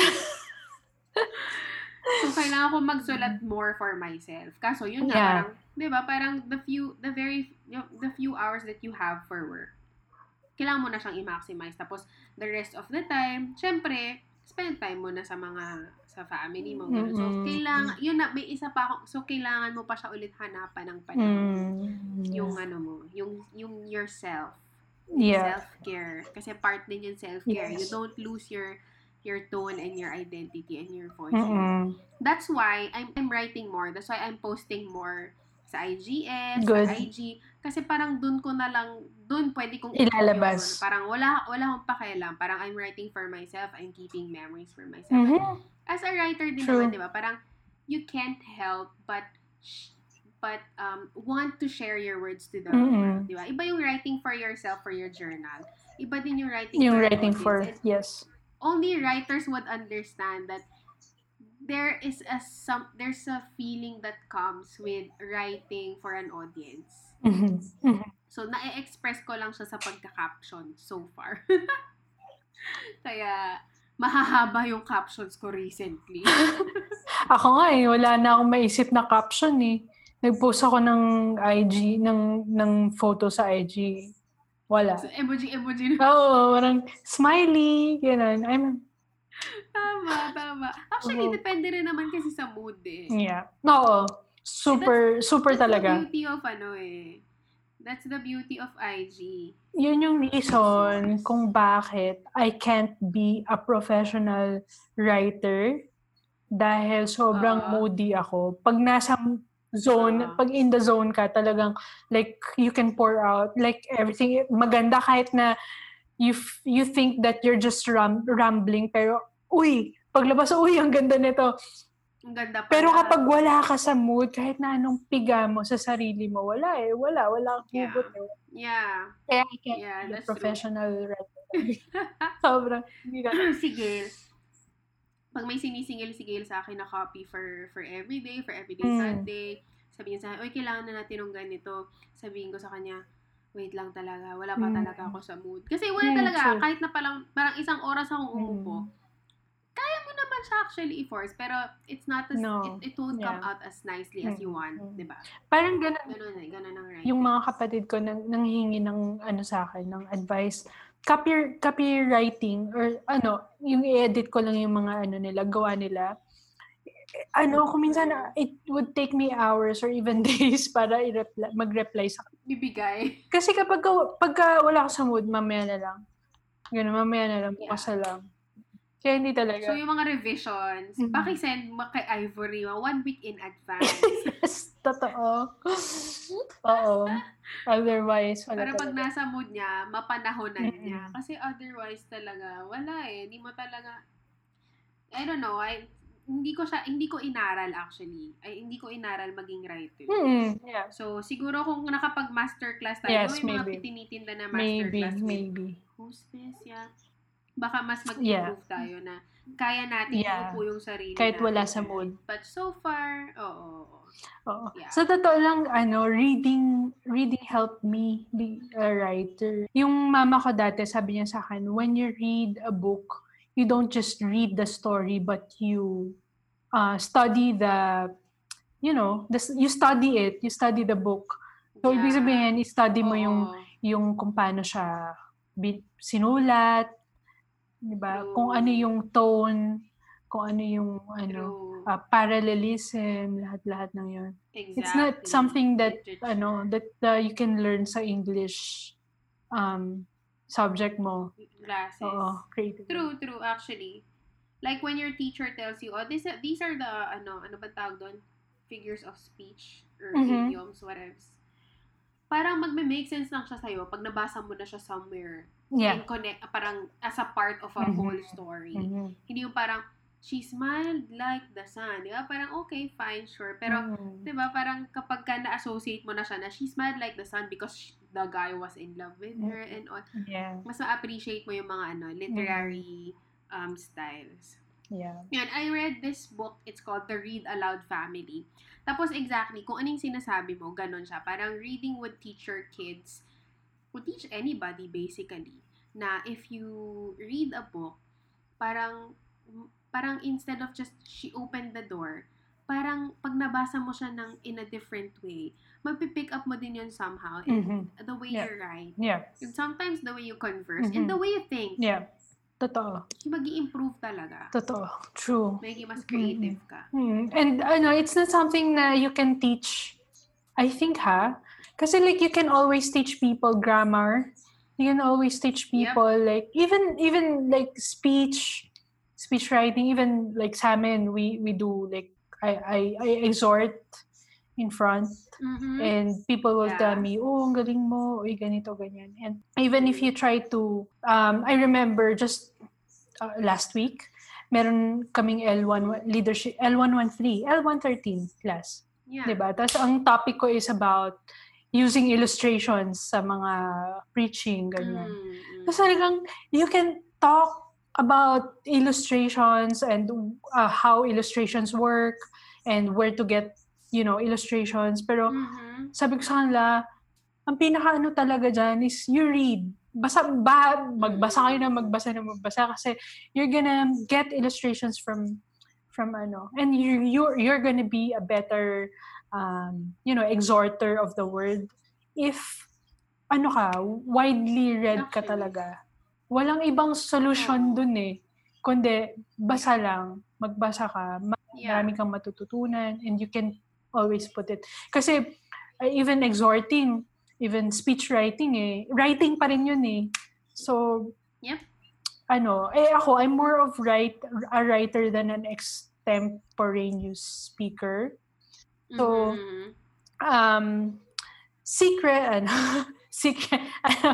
so kailangan ko magsulat more for myself. Kaso yun Yeah. parang, di ba, parang the few, the very, the few hours that you have for work, kailangan mo na siyang i-maximize. Tapos, the rest of the time, syempre, spend time mo na sa mga, sa family mo. ganun. So, kailangan, yun na, may isa pa ako, so, kailangan mo pa siya ulit hanapan ng panahon. Mm, Yung ano mo, yung, yung yourself. Yeah. Self-care. Kasi part din yung self-care. You Yes. don't lose your your tone and your identity and your voice. Mm-mm. That's why I'm, I'm writing more. That's why I'm posting more sa IGS, Good. sa IG. Kasi parang dun ko na lang, dun pwede kong Ilalabas. yung- Parang wala, wala akong pakialam. Parang I'm writing for myself. I'm keeping memories for myself. Mhm. As a writer din True. naman, di ba? Parang you can't help but sh- but um, want to share your words to the Mm-mm. world, di ba? Iba yung writing for yourself, for your journal. Iba din yung writing Yung for writing audience. for, yes. Only writers would understand that there is a some there's a feeling that comes with writing for an audience. Mhm. Mhm. So na-express ko lang siya sa pagka-caption so far. Kaya mahahaba yung captions ko recently. Ako nga eh, wala na akong maisip na caption eh. Nag-post ako ng IG, ng, ng photo sa IG. Wala. so, emoji, emoji. Oo, parang smiley, gano'n. I'm, Tama, tama. Actually, Oo. depende rin naman kasi sa mood eh. yeah. Oo. Super, super That's talaga. the beauty of ano eh. That's the beauty of IG. Yun yung reason kung bakit I can't be a professional writer dahil sobrang Ah. moody ako. Pag nasa zone, Ah. pag in the zone ka, talagang like you can pour out like everything maganda kahit na you f- you think that you're just ram- rambling pero uy, paglabas uy, ang ganda nito. Ang ganda pa. Pero kapag wala ka sa mood, kahit na anong piga mo sa sarili mo, wala eh. Wala. Wala kang Yeah. hugot eh. Yeah. Kaya I can't Yeah, be a professional writer. Sobrang. Sige. Pag may sinisingil-sigil sa akin na copy for for everyday, for everyday Mm. Sunday, sabihin sa akin, uy, kailangan na natin ng ganito. Sabihin ko sa kanya, wait lang talaga, wala pa Mm. talaga ako sa mood. Kasi wala Mm, talaga, true. kahit na palang, parang isang oras akong umupo, Mm. kaya mo naman siya actually i-force, pero it's not as, No. it, it won't come Yeah. out as nicely as you Mm, want, mm. di ba? Parang ganun. Ganun ganun ang. Yung mga kapatid ko nang nanghingi ng ano sa akin, ng advice. Copy, copywriting or ano, yung i-edit ko lang yung mga ano nila, gawa nila. Ano, kung minsan it would take me hours or even days para i-reply, mag-reply sa Bibigay. Kasi kapag pagka wala ka sa mood, mamaya na lang. Ganun, mamaya na lang, Yeah. lang. Kaya hindi talaga. So, yung mga revisions, Mhm. pakisend mo kay Ivory mga one week in advance. yes, totoo. Oo. Otherwise, wala Para pag talaga. nasa mood niya, mapanahonan Mm-mm. niya. Kasi otherwise talaga, wala eh. Hindi mo talaga, I don't know, I, hindi ko siya, hindi ko inaral actually. Ay, hindi ko inaral maging writer. Hmm, yeah. So, siguro kung nakapag-masterclass tayo, Yes, may mga maybe. tinitinda na Maybe, masterclass with maybe. hostess, yeah. Baka mas Yeah. mag-improve tayo na kaya natin Yeah. iupo yung sarili Kahit natin. wala sa mood. But so far, oo. oo. Oo. Yeah. Sa totoo lang, ano, reading, reading helped me be a writer. Yung mama ko dati, sabi niya sa akin, when you read a book, you don't just read the story, but you uh, study the, you know, the, you study it, you study the book. So, ibig Yeah. sabihin, i-study mo yung, Oo. yung kung paano siya sinulat, di ba? Kung ano yung tone, kung ano yung, ano, True. uh, parallelism, lahat-lahat ng yun. exactly. It's not something that Literature. ano that uh, you can learn sa English um subject mo. Classes. Oo, creative. True, true, actually. Like when your teacher tells you, oh, this, these are the, ano, ano ba tawag doon? Figures of speach or Mhm. idioms, whatever. parang magme-make sense lang siya sa'yo pag nabasa mo na siya somewhere. Yeah. And connect, parang as a part of a Mhm. whole story. Mhm. Hindi yung parang, she smiled like the sun. Di ba? Parang, okay, fine, sure. Pero, Mhm. di ba, parang kapag ka na-associate mo na siya na she smiled like the sun because sh- the guy was in love with her Mm-hmm. and all. yeah. Mas ma-appreciate mo yung mga ano, literary um, styles. Yeah. Yan, I read this book. It's called The Read Aloud Family. Tapos exactly, kung anong sinasabi mo, ganun siya. Parang reading would teach your kids, would teach anybody basically, na if you read a book, parang, parang instead of just she opened the door, parang pag nabasa mo siya ng in a different way, mapipick up mo din yun somehow. And Mhm. the way Yeah. you write. Yeah. And sometimes the way you converse. Mhm. And the way you think. Yeah. Totoo. mag improve talaga. Totoo. True. Magiging mas creative ka. Hmm. And ano, it's not something na you can teach. I think ha. Kasi like you can always teach people grammar. You can always teach Yep. people like even even like speech, speech writing. Even like sa we we do like I I, I exhort in front Mhm. and people will tell me, oh, ang galing mo, uy, ganito, ganyan. And even if you try to, um, I remember just uh, last week, meron kaming L1 leadership, L113, L113 class. yeah. Diba? Tapos ang topic ko is about using illustrations sa mga preaching, ganyan. Mm, mm. Kasi talagang you can talk about illustrations and uh, how illustrations work and where to get, you know, illustrations. Pero Mhm. sabi ko sa kanila, ang pinaka-ano talaga dyan is you read. Basa, ba, magbasa kayo na magbasa na magbasa kasi you're gonna get illustrations from from ano and you you're you're gonna be a better um you know exhorter of the word if ano ka widely read ka talaga walang ibang solution dun eh kundi basa lang magbasa ka Yeah. marami kang matututunan and you can always put it. Kasi uh, even exhorting, even speech writing eh, writing pa rin yun eh. So, Yep. ano, eh ako, I'm more of write, a writer than an extemporaneous speaker. So, Mhm. Um, secret, ano, secret, ano,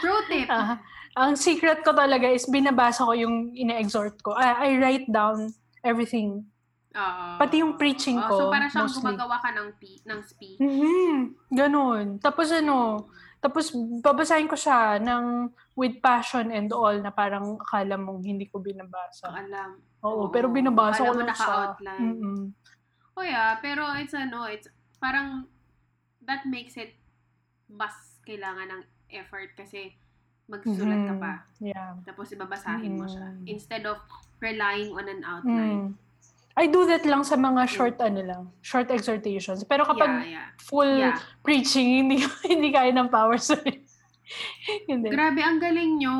Pro tip. Ah, ang secret ko talaga is binabasa ko yung ine-exhort ko. I, I write down everything Oo. Pati yung preaching Oo, ko, So, para siyang mostly. gumagawa ka ng, pi- ng speech. Mhm. Ganun. Tapos ano, tapos babasahin ko siya ng with passion and all na parang akala mong hindi ko binabasa. Alam. Oo, Oo. pero binabasa Akala ko lang siya. naka-outline. Oh yeah, pero it's ano, it's parang that makes it mas kailangan ng effort kasi magsusulat ka Mhm. pa. Yeah. Tapos ibabasahin mo siya. Mm. Instead of relying on an outline. Mm. I do that lang sa mga short ano lang, short exhortations. Pero kapag yeah, yeah. full Yeah. preaching, hindi hindi kaya ng power sorry. Grabe, ang galing nyo.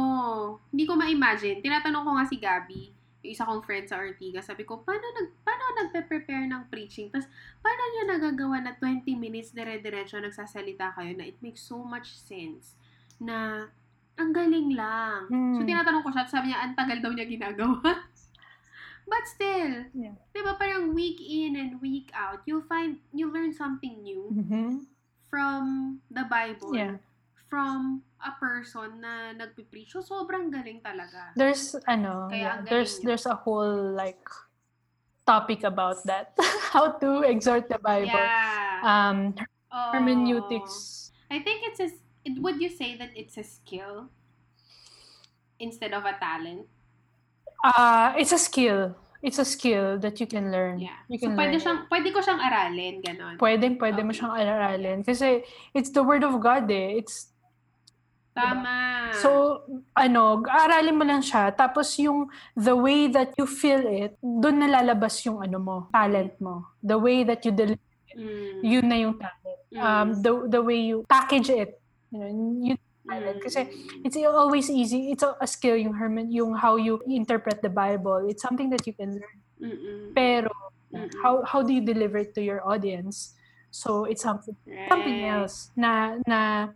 Hindi ko ma-imagine. Tinatanong ko nga si Gabi, yung isa kong friend sa Ortiga, sabi ko, paano, nag, paano nagpe-prepare ng preaching? Tapos, paano nyo nagagawa na 20 minutes dire-diretso nagsasalita kayo na it makes so much sense na ang galing lang. So, Hmm. tinatanong ko siya, sabi niya, ang tagal daw niya ginagawa. But still, Yeah. di ba parang week in and week out, you'll find, you learn something new Mhm. from the Bible Yeah. From a person na nagpipreach. So, sobrang galing talaga. There's ano, Kaya yeah, there's niyo. there's a whole like topic about that. How to exhort the Bible. Yeah. Um Oo. hermeneutics. I think it's a, it, would you say that it's a skill instead of a talent? Uh it's a skill. It's a skill that you can learn. Yeah. You So, can pwede learn. siyang, pwede ko siyang aralin, ganon. Pwede, pwede mo Okay. siyang aralin. Kasi it's the word of God eh. It's Tama. So, ano, aralin mo lang siya. Tapos yung the way that you feel it, doon nalalabas yung ano mo, talent mo. The way that you deliver, Mm. yun na yung talent. Mm. Um, the, the way you package it, you know, yun talent. Mm. Kasi it's always easy. It's a, a skill yung hermen, yung how you interpret the Bible. It's something that you can learn. Mm-mm. Pero Mm-mm. how how do you deliver it to your audience? So it's something something Right. else na na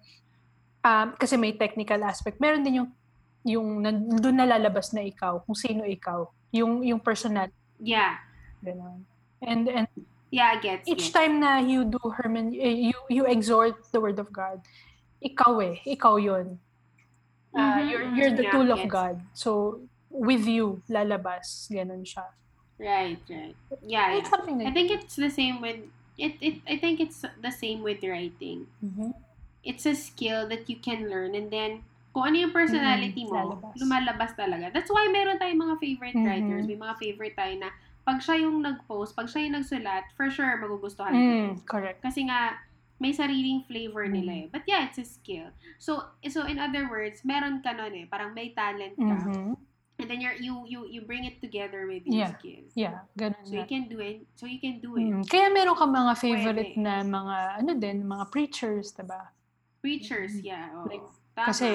um, kasi may technical aspect. Meron din yung yung doon nalalabas na ikaw, kung sino ikaw, yung yung personal Yeah. ganun. And and Yeah, gets, Each gets. time na you do Herman, eh, you you exhort the word of God, ikaw eh, ikaw yun. Uh, Mhm, you're, you're the yeah, tool of gets. God. So, with you, lalabas. Ganon siya. Right, right. Yeah, It's yeah. something I like think it's the same with it, it I think it's the same with writing. Mhm. It's a skill that you can learn and then kung ano yung personality Mm, mo, lalabas. lumalabas talaga. That's why meron tayong mga favorite Mhm. writers. May mga favorite tayo na pag siya yung nag-post, pag siya yung nagsulat, for sure magugustuhan Mm, correct. Kasi nga, may sariling flavor Mm. nila eh. But yeah, it's a skill. So, so in other words, meron ka nun eh. Parang may talent ka. Mhm. And then you're, you, you, you bring it together with your Yeah. skills. Yeah, ganun So you na. can do it. So you can do it. Mm. Kaya meron ka mga favorite Pwede. na mga, ano din, mga preachers, diba? Preachers, yeah. Oo. Like, Tama. Kasi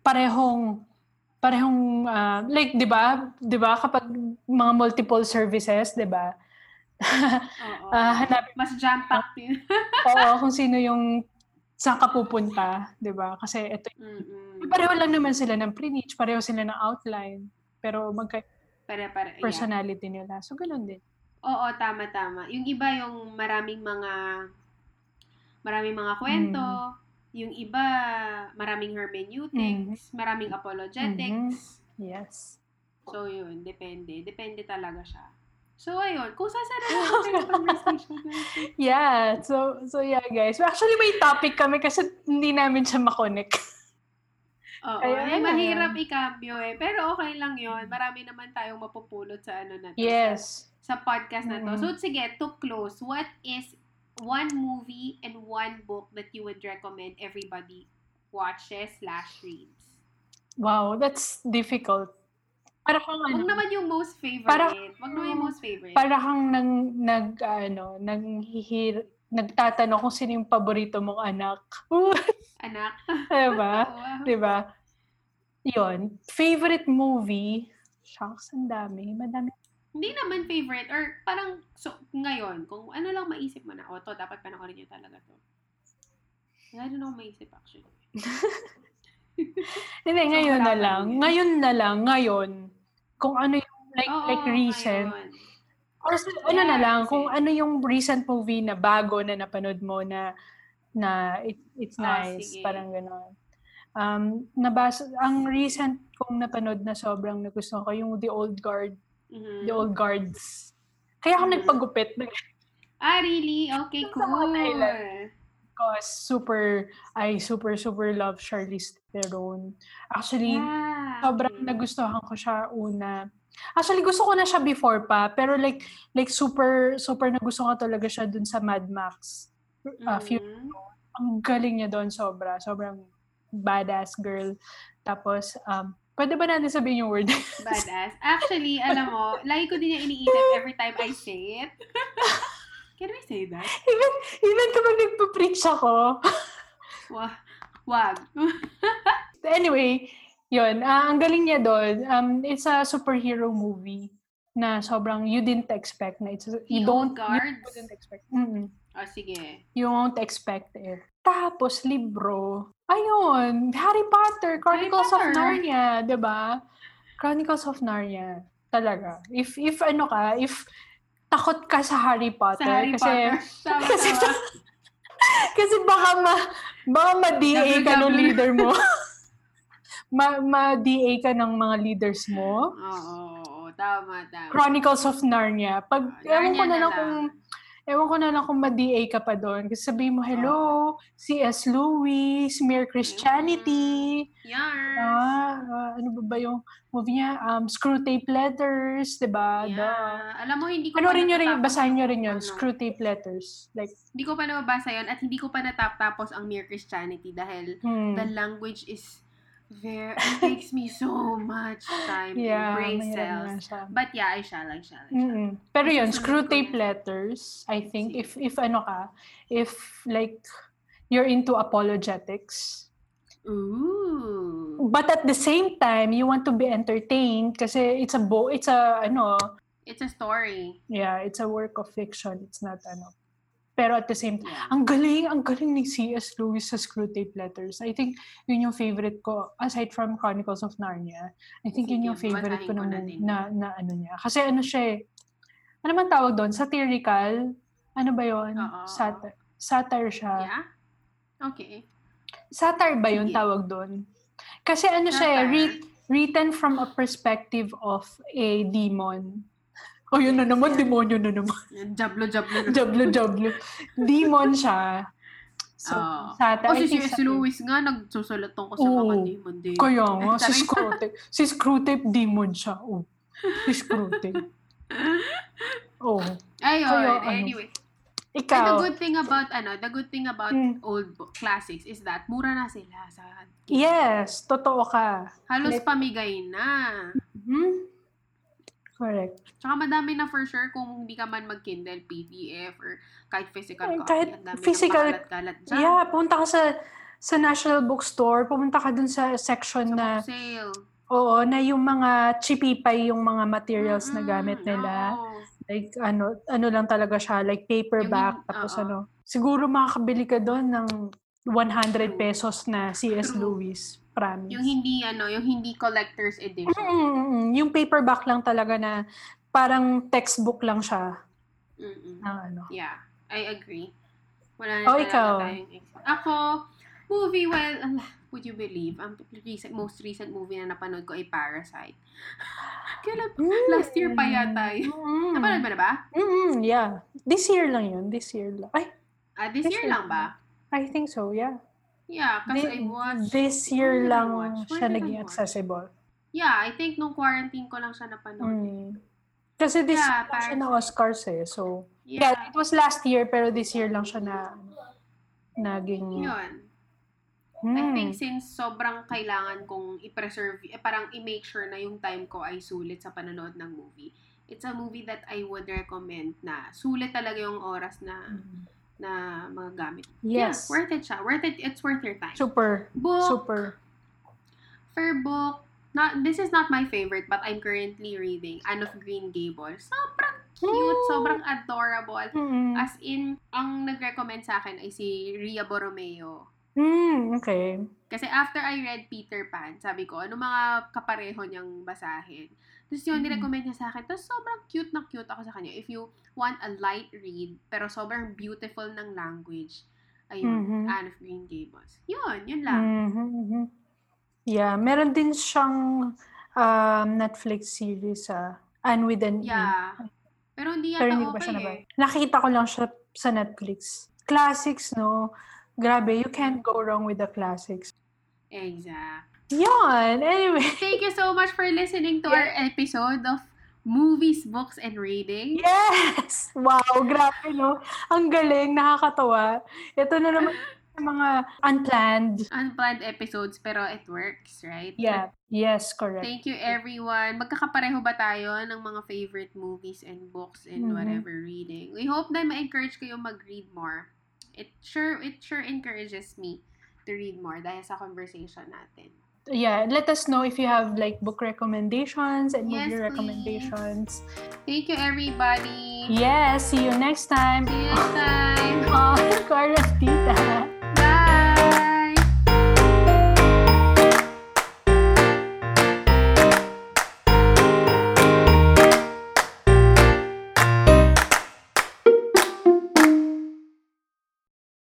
parehong parehong ah, like 'di ba? 'Di ba kapag mga multiple services, 'di ba? Ah, hanapin Mas jam-packed yun. Oo, kung sino yung saan ka pupunta, 'di ba? Kasi ito Mm-mm. pareho lang naman sila ng preach, pareho sila ng outline, pero magka Para, para, yeah. personality nila. So ganun din. Oo, tama, tama. Yung iba yung maraming mga maraming mga kwento. Mm. Yung iba, maraming hermeneutics, maraming apologetics. Yes. So, yun. Depende. Depende talaga siya. So, ayun. Kung sasara na conversation natin. Yeah, so so yeah guys. Actually may topic kami kasi hindi namin siya makonect. Oo. Kaya, eh, mahirap ikambyo eh. Pero okay lang yun. Marami naman tayong mapupulot sa ano na to. Yes. Sa, sa podcast na to. Mm. So, sige, to close, what is one movie and one book that you would recommend everybody watches slash reads? Wow, that's difficult. Para kang ano, Huwag naman yung most favorite. Para- Huwag naman yung most favorite. para kang nang nag ano, naghihir nagtatanong kung sino yung paborito mong anak. Anak. diba? Oo. diba? Yun. Favorite movie? Shucks, ang dami. Madami. Hindi naman favorite. Or parang, so, ngayon, kung ano lang maisip mo na, o to, dapat panoorin nyo talaga to. Wala din ako maisip actually. Hindi, So, ngayon na lang. din. Ngayon na lang. Ngayon. Kung ano yung like, Oo, like recent. ngayon. Or sa- ano na Yeah, lang, kung ano yung recent movie na bago na napanood mo na na it, it's Ah, nice, sige. parang gano'n. Um, nabasa, ang recent kong napanood na sobrang nagustuhan ko, yung The Old Guard, Mhm. The Old Guards. Kaya ako Mhm. nagpagupit Ah, really? Okay, cool. Because super, I super, super love Charlize Theron. Actually, Yeah. sobrang okay. nagustuhan ko siya una. Actually, gusto ko na siya before pa, pero like, like super, super nagustuhan ko talaga siya dun sa Mad Max. Uh, few, Mhm. ang galing niya doon sobra. Sobrang badass girl. Tapos, um, pwede ba natin sabihin yung word? Badass. Actually, alam mo, lagi ko din yung iniisip every time I say it. Can we say that? even, even kapag nagpa-preach ako. Wag. Wag. anyway, yun. ah, ang galing niya doon. Um, it's a superhero movie na sobrang you didn't expect na it's you don't Guards? you wouldn't expect. Mm-mm. Oh, sige. You won't expect it. Tapos libro. Ayun, Harry Potter, Chronicles of Potter. Narnia, 'di ba? Chronicles of Narnia. Talaga. If if ano ka, if takot ka sa Harry Potter Sa Harry kasi Potter. Tama, kasi tama. kasi baka ma baka ma-DA ka ng leader mo. ma ma-DA ka ng mga leaders mo. Oo, oo, oo. Tama, tama. Chronicles of Narnia. Pag Ah, ewan ko na lang. kung ewan ko na lang kung ma-DA ka pa doon. Kasi sabihin mo, hello, C.S. Lewis, Mere Christianity. Yarns. Ah, ah, ano ba ba yung movie niya? Um, Screwtape Letters, di ba? Duh. Yeah. Alam mo, hindi ko Ano pa rin natatapos basahin nyo rin yun, ano. Screwtape Letters. Like, Hindi ko pa nababasa yun at hindi ko pa natapos ang Mere Christianity dahil hmm. the language is very, it takes me so much time yeah, and brain cells. siya. But yeah, I shall, I shall, I shall. Mm-mm. Pero yun, Susunod screw tape letters, I think, if if ano ka, if like, you're into apologetics, Ooh. but at the same time, you want to be entertained kasi it's a bo it's a, ano, It's a story. yeah, it's a work of fiction. It's not, ano. Pero at the same time, ang galing, ang galing ni C.S. Lewis sa screw tape letters. I think yun yung favorite ko, aside from Chronicles of Narnia, I think yun yung favorite ko na, na na, na ano niya. Kasi ano siya eh, ano man tawag doon? Satirical? Ano ba yun? Oo. Satire. Satire siya. Yeah? Okay. Satire ba yun Sige. tawag doon? Kasi ano siya, eh, writ- written from a perspective of a demon. O yun na naman, demonyo na naman. Jablo-jablo. na. jablo, jablo. Demon siya. So, Oo. satire. O I si C.S. satire. Lewis nga, nagsusulat tungkol sa Oo. mga demon din. Kaya nga, si Screwtape. Si Screwtape demon siya. Oh. Si Screwtape. Oh. Ayun, Kaya ano, anyway. And the Ikaw. good thing about, ano, the good thing about Mm. old classics is that mura na sila sa Yes, totoo ka. Halos Let- pamigay na. Hmm? Correct. Tsaka madami na for sure kung hindi ka man mag-Kindle, PDF, or kahit physical copy. kahit dami physical- ng kalat dyan. Yeah, pumunta ka sa sa National Bookstore, pumunta ka dun sa section Sa na, sale. oo, na yung mga chipipay yung mga materials na Mm-mm, gamit nila. oo. Like, ano, ano lang talaga siya, like paperback, Yung hin- tapos oo. ano. Siguro makakabili ka doon ng 100 True. pesos na C.S. Lewis. Promise. Yung hindi, ano, yung hindi collector's edition. Mm-mm, yung paperback lang talaga na parang textbook lang siya. Mm-mm. Na, ano. Yeah, I agree. Wala na Oh, talaga ikaw. tayong Ako, movie, well, ala, would you believe, ang recent, most recent movie na napanood ko ay Parasite. Kailan Last year pa yata yun. Mm. Napanood mo na ba? Mm, yeah. This year lang yun. This year lang. Ay, Ah, this This year year lang ba? I think so, yeah. Yeah, kasi Thi- I watched, This year lang watch? Siya naging accessible. yeah, I think nung quarantine ko lang siya napanood. Mm. Kasi this Yeah, year lang siya na. Oscars eh. So, yeah. Yeah, it was last year pero this year lang siya na naging... yun. Hmm. I think since sobrang kailangan kong i-preserve, eh, parang i-make sure na yung time ko ay sulit sa panonood ng movie. It's a movie that I would recommend na sulit talaga yung oras na Mm. Na mga gamit. Yes. Yeah, worth it siya. Worth it. It's worth your time. Super. book, Super. for book, not this is not my favorite but I'm currently reading Anne of Green Gables. Sobrang cute, sobrang adorable. Mm. As in, ang nag-recommend sa akin ay si Ria Borromeo. Mm, okay. Kasi after I read Peter Pan, sabi ko, ano mga kapareho niyang basahin. Tapos yun, Mm. nirecommend niya sa akin. Tapos sobrang cute na cute ako sa kanya. If you want a light read, pero sobrang beautiful ng language, ayun, Mhm. Anne of Green Gables. Yun, yun lang. Mhm, mhm. Yeah, meron din siyang um, Netflix series sa Anne with an E. Yeah. Pero hindi Pero yata hindi ko pa okay siya eh. Nakita ko lang siya sa Netflix. Classics, no? Grabe, you can't go wrong with the classics. Exact. Yon! Anyway. Thank you so much for listening to our episode of Movies, Books, and Reading. Yes! Wow, grabe, no? Ang galing, nakakatawa. Ito na naman mga unplanned. Unplanned episodes, pero it works, right? Yeah. Yes, correct. Thank you, everyone. Magkakapareho ba tayo ng mga favorite movies and books and Mhm. whatever reading? We hope na ma-encourage kayo mag-read more. It sure, it sure encourages me to read more dahil sa conversation natin. Yeah, let us know if you have like book recommendations and Yes, movie please. recommendations. Thank you, everybody. Yes, see you next time. See you next time. Oh, Carlos Tita.